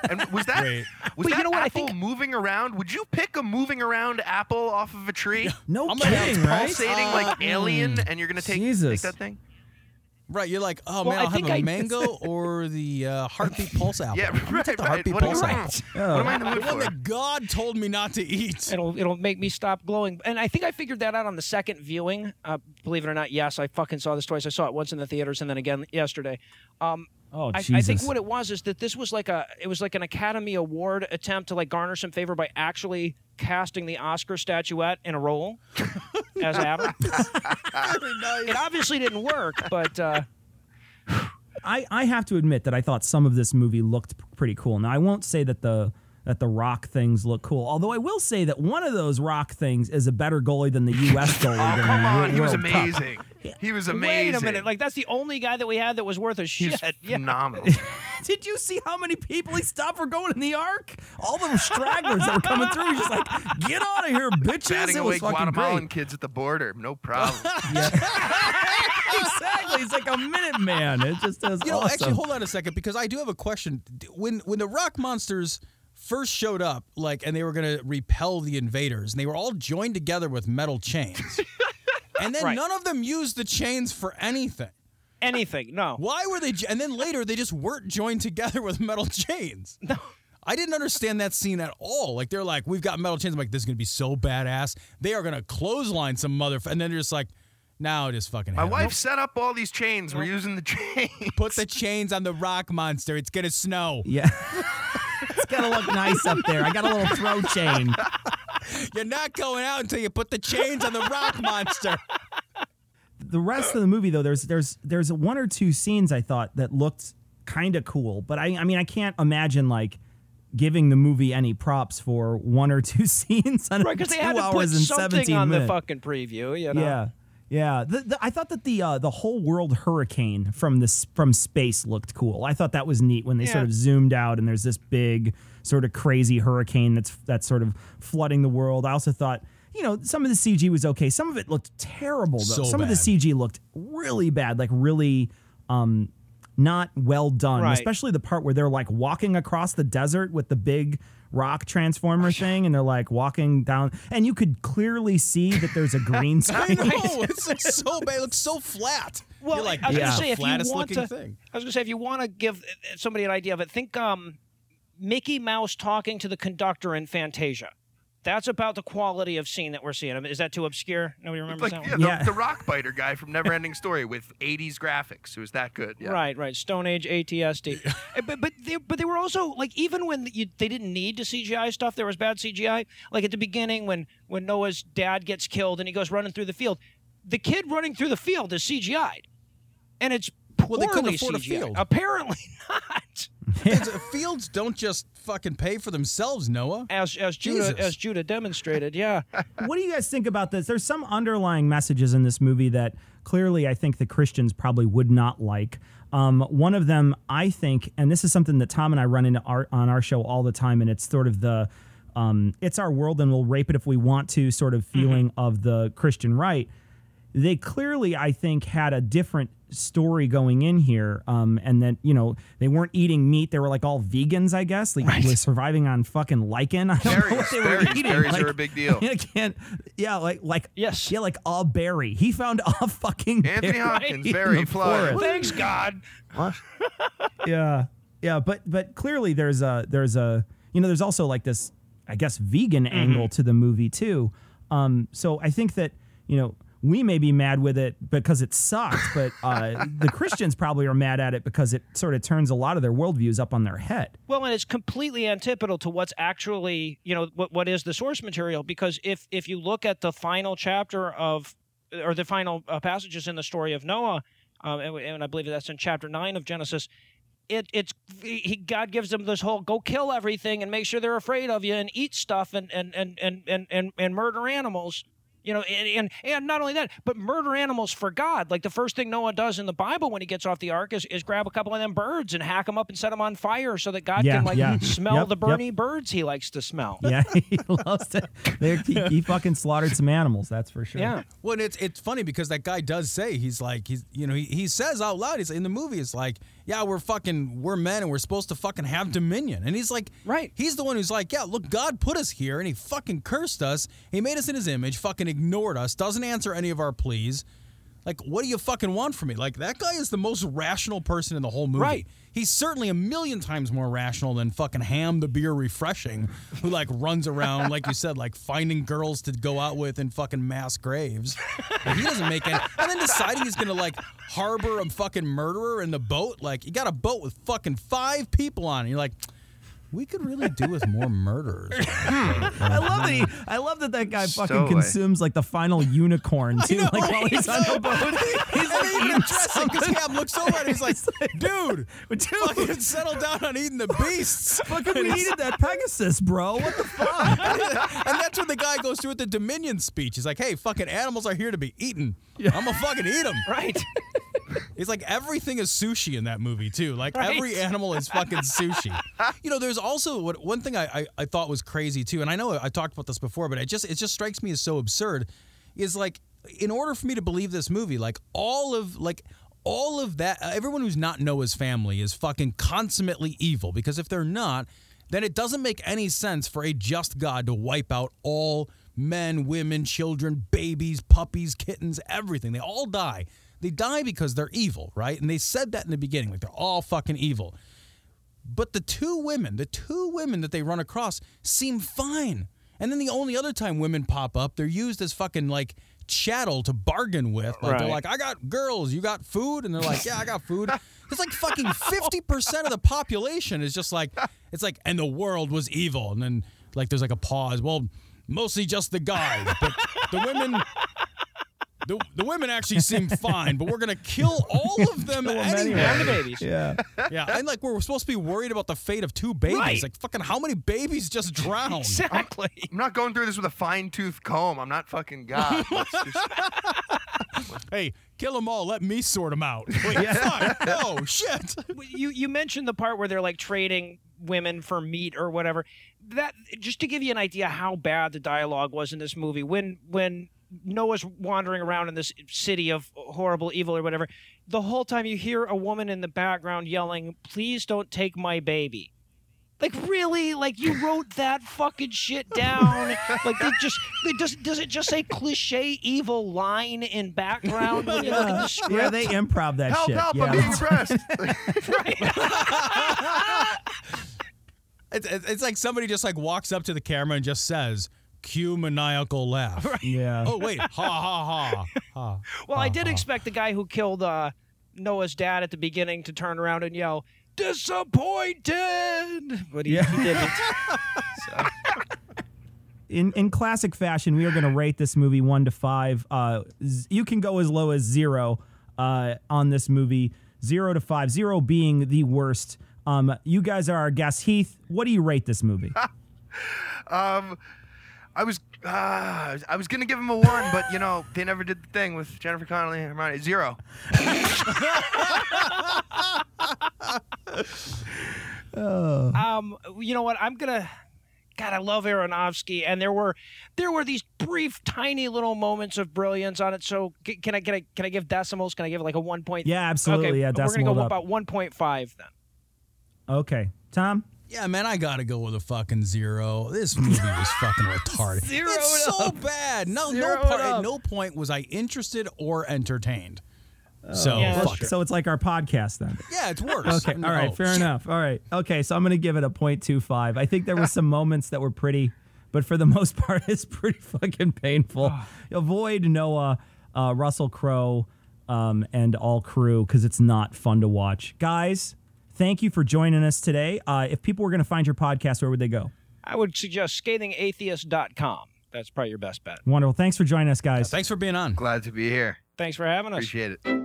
[SPEAKER 12] And was that
[SPEAKER 2] Wait.
[SPEAKER 12] was
[SPEAKER 11] But you
[SPEAKER 12] that
[SPEAKER 11] know what? I
[SPEAKER 12] apple
[SPEAKER 11] think-
[SPEAKER 12] moving around? Would you pick a moving around apple off of a tree?
[SPEAKER 3] No
[SPEAKER 2] no I'm
[SPEAKER 3] kidding,
[SPEAKER 2] to
[SPEAKER 3] right?
[SPEAKER 12] Pulsating like mm. alien, and you're gonna take, take that thing?
[SPEAKER 2] Right, you're like, oh
[SPEAKER 11] Well,
[SPEAKER 2] man,
[SPEAKER 11] I
[SPEAKER 2] I'll have
[SPEAKER 11] think
[SPEAKER 2] a
[SPEAKER 11] I-
[SPEAKER 2] mango or the uh, heartbeat pulse apple.
[SPEAKER 12] Yeah, right,
[SPEAKER 2] take the heartbeat
[SPEAKER 12] What,
[SPEAKER 2] pulse
[SPEAKER 12] what,
[SPEAKER 2] apple.
[SPEAKER 12] what am I in the mood
[SPEAKER 2] one
[SPEAKER 12] for?
[SPEAKER 2] that God told me not to eat.
[SPEAKER 11] It'll it'll make me stop glowing. And I think I figured that out on the second viewing. Uh, believe it or not, yes, I fucking saw this twice. I saw it once in the theaters and then again yesterday. Um,
[SPEAKER 3] Oh,
[SPEAKER 11] I, I think what it was is that this was like a it was like an Academy Award attempt to like garner some favor by actually casting the Oscar statuette in a role as Adam. It obviously didn't work, but uh,
[SPEAKER 3] I, I have to admit that I thought some of this movie looked pretty cool. Now I won't say that the that the rock things look cool. Although I will say that one of those rock things is a better goalie than the U.S. goalie.
[SPEAKER 12] Oh, come on. He was
[SPEAKER 3] amazing. Cup.
[SPEAKER 12] Amazing. He was amazing.
[SPEAKER 11] wait a minute, like that's the only guy that we had that was worth a shit. Yeah.
[SPEAKER 12] phenomenal.
[SPEAKER 3] Did you see how many people he stopped for going in the ark? All the stragglers that were coming through. He's just like, get out of here, bitches.
[SPEAKER 12] Batting
[SPEAKER 3] it
[SPEAKER 12] away
[SPEAKER 3] was fucking
[SPEAKER 12] Guatemalan
[SPEAKER 3] great.
[SPEAKER 12] kids at the border, no problem.
[SPEAKER 3] exactly. He's like a minute man. It just is
[SPEAKER 2] You know,
[SPEAKER 3] awesome.
[SPEAKER 2] actually, hold on a second because I do have a question. When when the rock monsters first showed up, like, and they were going to repel the invaders, and they were all joined together with metal chains, and then
[SPEAKER 11] Right.
[SPEAKER 2] none of them used the chains for anything.
[SPEAKER 11] Anything? No.
[SPEAKER 2] Why were they? And then later, they just weren't joined together with metal chains. No. I didn't understand that scene at all. Like they're like, we've got metal chains. I'm like, this is gonna be so badass. They are gonna clothesline some mother, and then they're just like, now just fucking.
[SPEAKER 12] My
[SPEAKER 2] have it.
[SPEAKER 12] wife set up all these chains. We're using the chains.
[SPEAKER 2] Put the chains on the rock monster. It's gonna snow.
[SPEAKER 3] yeah. it's gotta look nice up there. I got a little throw chain.
[SPEAKER 2] You're not going out until you put the chains on the rock monster.
[SPEAKER 3] the rest of the movie though there's there's there's one or two scenes i thought that looked kind of cool but i i mean i can't imagine like giving the movie any props for one or two scenes on
[SPEAKER 11] Right, because they
[SPEAKER 3] two
[SPEAKER 11] had to put
[SPEAKER 3] and
[SPEAKER 11] something
[SPEAKER 3] 17
[SPEAKER 11] on
[SPEAKER 3] minutes.
[SPEAKER 11] the fucking preview. You know?
[SPEAKER 3] yeah yeah the, the, i thought that the uh, the whole world hurricane from this from space looked cool i thought that was neat when they
[SPEAKER 11] Yeah.
[SPEAKER 3] sort of zoomed out and there's this big sort of crazy hurricane that's that's sort of flooding the world i also thought you know some of the cg was okay some of it looked terrible though
[SPEAKER 2] So
[SPEAKER 3] some of the cg looked really bad like really um not well done
[SPEAKER 11] Right.
[SPEAKER 3] especially the part where they're like walking across the desert with the big rock transformer thing and they're like walking down and you could clearly see that there's a green
[SPEAKER 2] I
[SPEAKER 3] screen
[SPEAKER 2] know. It's like so bad. It looks so flat.
[SPEAKER 11] Well,
[SPEAKER 2] You're like,
[SPEAKER 11] I was
[SPEAKER 2] this
[SPEAKER 11] gonna say
[SPEAKER 2] the
[SPEAKER 11] if you
[SPEAKER 2] flattest
[SPEAKER 11] want
[SPEAKER 2] looking
[SPEAKER 11] to,
[SPEAKER 2] thing.
[SPEAKER 11] I was gonna say if you want to give somebody an idea of it, think um, Mickey Mouse talking to the conductor in Fantasia. That's about the quality of scene that we're seeing. I mean, Is that too obscure? Nobody remembers
[SPEAKER 12] Like
[SPEAKER 11] that
[SPEAKER 12] yeah,
[SPEAKER 11] one.
[SPEAKER 12] the,
[SPEAKER 3] Yeah.
[SPEAKER 12] the rock biter guy from Neverending Story with 80s graphics. It was that good. Yeah.
[SPEAKER 11] Right, right. Stone Age ATSD. Uh, but but they but they were also like even when you, they didn't need to CGI stuff, there was bad CGI. Like at the beginning when when Noah's dad gets killed and he goes running through the field, the kid running through the field is CGI'd, and it's
[SPEAKER 2] Well, they couldn't afford
[SPEAKER 11] CGI'd.
[SPEAKER 2] field.
[SPEAKER 11] Apparently not.
[SPEAKER 2] It's- Fields don't just fucking pay for themselves, Noah.
[SPEAKER 11] As as Judah
[SPEAKER 2] Jesus.
[SPEAKER 11] as Judah demonstrated, yeah.
[SPEAKER 3] what do you guys think about this? There's some underlying messages in this movie that clearly I think the Christians probably would not like. Um, one of them, I think, and this is something that Tom and I run into our, on our show all the time, and it's sort of the um, it's our world and we'll rape it if we want to sort of feeling of the Christian right. They clearly, I think, had a different story going in here, um, and that you know they weren't eating meat; they were like all vegans, I guess. Like was surviving on fucking lichen. I don't know
[SPEAKER 12] Berries.
[SPEAKER 3] what they were eating.
[SPEAKER 12] Berries
[SPEAKER 3] Like-
[SPEAKER 12] are a big deal.
[SPEAKER 3] I can't. Yeah, like like
[SPEAKER 11] Yes.
[SPEAKER 3] yeah, like a berry. He found a fucking
[SPEAKER 12] Anthony
[SPEAKER 3] berry
[SPEAKER 12] Hopkins,
[SPEAKER 3] in
[SPEAKER 12] berry
[SPEAKER 3] the
[SPEAKER 12] fly.
[SPEAKER 11] Thanks God.
[SPEAKER 3] Yeah, yeah, but but clearly there's a there's a you know there's also like this I guess vegan
[SPEAKER 12] Mm-hmm.
[SPEAKER 3] angle to the movie too. Um, so I think that you know we may be mad with it because it sucked, but uh, the Christians probably are mad at it because it sort of turns a lot of their worldviews up on their head.
[SPEAKER 11] Well, and it's completely antithetical to what's actually, you know, what what is the source material? Because if if you look at the final chapter of, or the final uh, passages in the story of Noah, um, and, and I believe that's in chapter nine of Genesis. It, it's he, God gives them this whole go kill everything and make sure they're afraid of you and eat stuff and and and and and, and, and murder animals you know and, and and not only that but murder animals for god like the first thing noah does in the bible when he gets off the ark is, is grab a couple of them birds and hack them up and set them on fire so that god
[SPEAKER 3] Yeah,
[SPEAKER 11] can like
[SPEAKER 3] yeah.
[SPEAKER 11] smell
[SPEAKER 3] Yep,
[SPEAKER 11] the
[SPEAKER 3] yep.
[SPEAKER 11] burning birds he likes to smell
[SPEAKER 3] Yeah, he loves to. He, he fucking slaughtered some animals. That's for sure.
[SPEAKER 11] yeah
[SPEAKER 2] Well, and it's it's funny because that guy does say he's like he's you know he, he says out loud he's in the movie it's like yeah we're fucking we're men and we're supposed to fucking have dominion and he's like
[SPEAKER 11] Right.
[SPEAKER 2] he's the one who's like yeah look God put us here and he fucking cursed us he made us in his image fucking ignored us doesn't answer any of our pleas Like, what do you fucking want from me? Like, that guy is the most rational person in the whole movie.
[SPEAKER 11] Right.
[SPEAKER 2] He's certainly a million times more rational than fucking Ham the beer refreshing, who like runs around, like you said, like finding girls to go out with in fucking mass graves. Like, he doesn't make any. And then deciding he's gonna like harbor a fucking murderer in the boat. Like, you got a boat with fucking five people on it. You're like, we could really do with more murderers.
[SPEAKER 3] I love that he, I love that that guy fucking
[SPEAKER 2] Stowaway.
[SPEAKER 3] consumes like the final unicorn too.
[SPEAKER 2] know,
[SPEAKER 3] like while he's on the boat, he's
[SPEAKER 2] and
[SPEAKER 3] like
[SPEAKER 2] even
[SPEAKER 3] eating
[SPEAKER 2] address it because
[SPEAKER 3] something.
[SPEAKER 2] Ham looks over at him. He's like, dude, fucking settle down on eating the beasts.
[SPEAKER 3] Fucking we needed that Pegasus, bro. What the fuck?
[SPEAKER 2] and that's what the guy goes through with the Dominion speech. He's like, hey, fucking animals are here to be eaten. I'm gonna fucking eat them.
[SPEAKER 11] Right.
[SPEAKER 2] It's like everything is sushi in that movie too. Like
[SPEAKER 11] Right.
[SPEAKER 2] every animal is fucking sushi. You know, there's also what one thing I, I I thought was crazy too, and I know I talked about this before, but it just it just strikes me as so absurd. Is like in order for me to believe this movie, like all of like all of that, everyone who's not Noah's family is fucking consummately evil. Because if they're not, then it doesn't make any sense for a just God to wipe out all men, women, children, babies, puppies, kittens, everything. They all die. They die because they're evil, right? And they said that in the beginning, like they're all fucking evil. But the two women, the two women that they run across seem fine. And then the only other time women pop up, they're used as fucking like chattel to bargain with. Like they're like, I got girls, you got food? And they're like, Yeah, I got food. It's like fucking 50% of the population is just like, it's like, and the world was evil. And then like there's like a pause. Well, mostly just the guys. But the women the, the women actually seem fine, but we're gonna kill all of them
[SPEAKER 3] Kill 'em
[SPEAKER 2] anyway.
[SPEAKER 3] anyway. And the babies. Yeah.
[SPEAKER 2] yeah. And like we're supposed to be worried about the fate of two babies.
[SPEAKER 12] Right.
[SPEAKER 2] Like fucking, how many babies just drowned?
[SPEAKER 11] Exactly.
[SPEAKER 12] I'm not going through this with a fine tooth comb. I'm not fucking God. Just-
[SPEAKER 2] hey, kill them all. Let me sort them out. Wait, fuck. Oh shit.
[SPEAKER 11] you you mentioned the part where they're like trading women for meat or whatever. That just to give you an idea how bad the dialogue was in this movie. When when Noah's wandering around in this city of horrible evil or whatever, the whole time you hear a woman in the background yelling, "Please don't take my baby." Like really? Like you wrote that fucking shit down? Like they just they does does it just say cliche evil line in background when you look at the script?
[SPEAKER 3] Yeah, they improv that
[SPEAKER 12] help,
[SPEAKER 3] shit.
[SPEAKER 12] help!
[SPEAKER 3] yeah.
[SPEAKER 12] I'm being pressed.
[SPEAKER 2] It's, it's it's like somebody just like walks up to the camera and just says, "Cue maniacal laugh."
[SPEAKER 3] Yeah.
[SPEAKER 2] Oh wait, ha ha ha ha.
[SPEAKER 11] Well, I did expect the guy who killed uh, Noah's dad at the beginning to turn around and yell, "Disappointed!" But he,
[SPEAKER 3] Yeah.
[SPEAKER 11] he didn't. So,
[SPEAKER 3] in in classic fashion, we are going to rate this movie one to five. Uh, z- you can go as low as zero uh, on this movie, zero to five. Zero being the worst. Um, you guys are our guests. Heath, what do you rate this movie?
[SPEAKER 12] um, I was uh, I was gonna give him a one, but you know they never did the thing with Jennifer Connelly and Hermione. Zero.
[SPEAKER 11] um, you know what? I'm gonna. God, I love Aronofsky, and there were there were these brief, tiny little moments of brilliance on it. So can I can I can I give decimals? Can I give like a one point?
[SPEAKER 3] Yeah, absolutely.
[SPEAKER 11] Okay,
[SPEAKER 3] Yeah,
[SPEAKER 11] we're gonna go
[SPEAKER 3] up.
[SPEAKER 11] about one point five then.
[SPEAKER 3] Okay, Tom.
[SPEAKER 2] Yeah, man, I gotta go with a fucking zero. This movie was fucking retarded.
[SPEAKER 3] Zero
[SPEAKER 2] it's so
[SPEAKER 3] up.
[SPEAKER 2] bad. No,
[SPEAKER 3] Zero
[SPEAKER 2] no
[SPEAKER 3] it
[SPEAKER 2] part. At no point was I interested or entertained. so
[SPEAKER 3] Well,
[SPEAKER 2] fuck it.
[SPEAKER 3] so it's like our podcast then.
[SPEAKER 2] Yeah, it's worse.
[SPEAKER 3] Okay, all right,
[SPEAKER 2] Oh,
[SPEAKER 3] fair
[SPEAKER 2] shit.
[SPEAKER 3] enough. All right, okay, so I'm gonna give it a 0.25. I think there were some moments that were pretty, but for the most part, it's pretty fucking painful. Avoid Noah, uh, Russell Crowe, um, and all crew because it's not fun to watch. Guys, thank you for joining us today. Uh, if people were gonna find your podcast, where would they go?
[SPEAKER 11] I would suggest scathingatheist.com. That's probably your best bet.
[SPEAKER 3] Wonderful. Thanks for joining us, guys.
[SPEAKER 2] Thanks for being on.
[SPEAKER 12] Glad to be here.
[SPEAKER 11] Thanks for having us.
[SPEAKER 12] Appreciate it.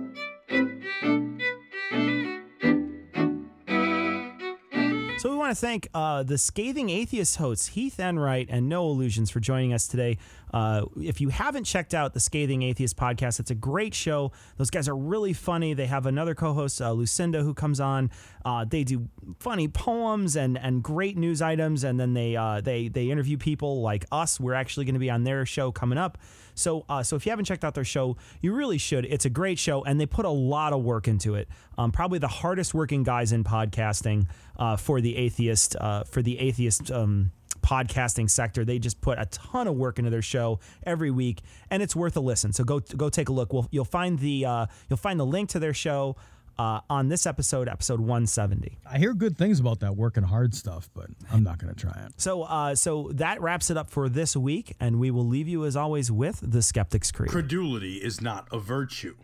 [SPEAKER 3] Want to thank uh, the Scathing Atheist hosts, Heath Enwright and Noah Lugeons, for joining us today. Uh, if you haven't checked out the Scathing Atheist podcast, it's a great show. Those guys are really funny. They have another co-host, uh, Lucinda, who comes on. Uh, they do funny poems and and great news items, and then they uh, they they interview people like us. We're actually going to be on their show coming up. So, uh, so if you haven't checked out their show, you really should. It's a great show, and they put a lot of work into it. Um, probably the hardest working guys in podcasting for the atheist uh, for the atheist um, podcasting sector. They just put a ton of work into their show every week, and it's worth a listen. So go go take a look. We'll, you'll find the uh, you'll find the link to their show uh, on this episode, episode 170.
[SPEAKER 13] I hear good things about that working hard stuff, but I'm not going to try it.
[SPEAKER 3] So uh, so that wraps it up for this week, and we will leave you as always with the Skeptic's Creed.
[SPEAKER 2] Credulity is not a virtue.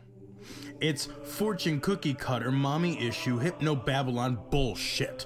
[SPEAKER 2] It's fortune cookie cutter, mommy issue, hypno Babylon bullshit.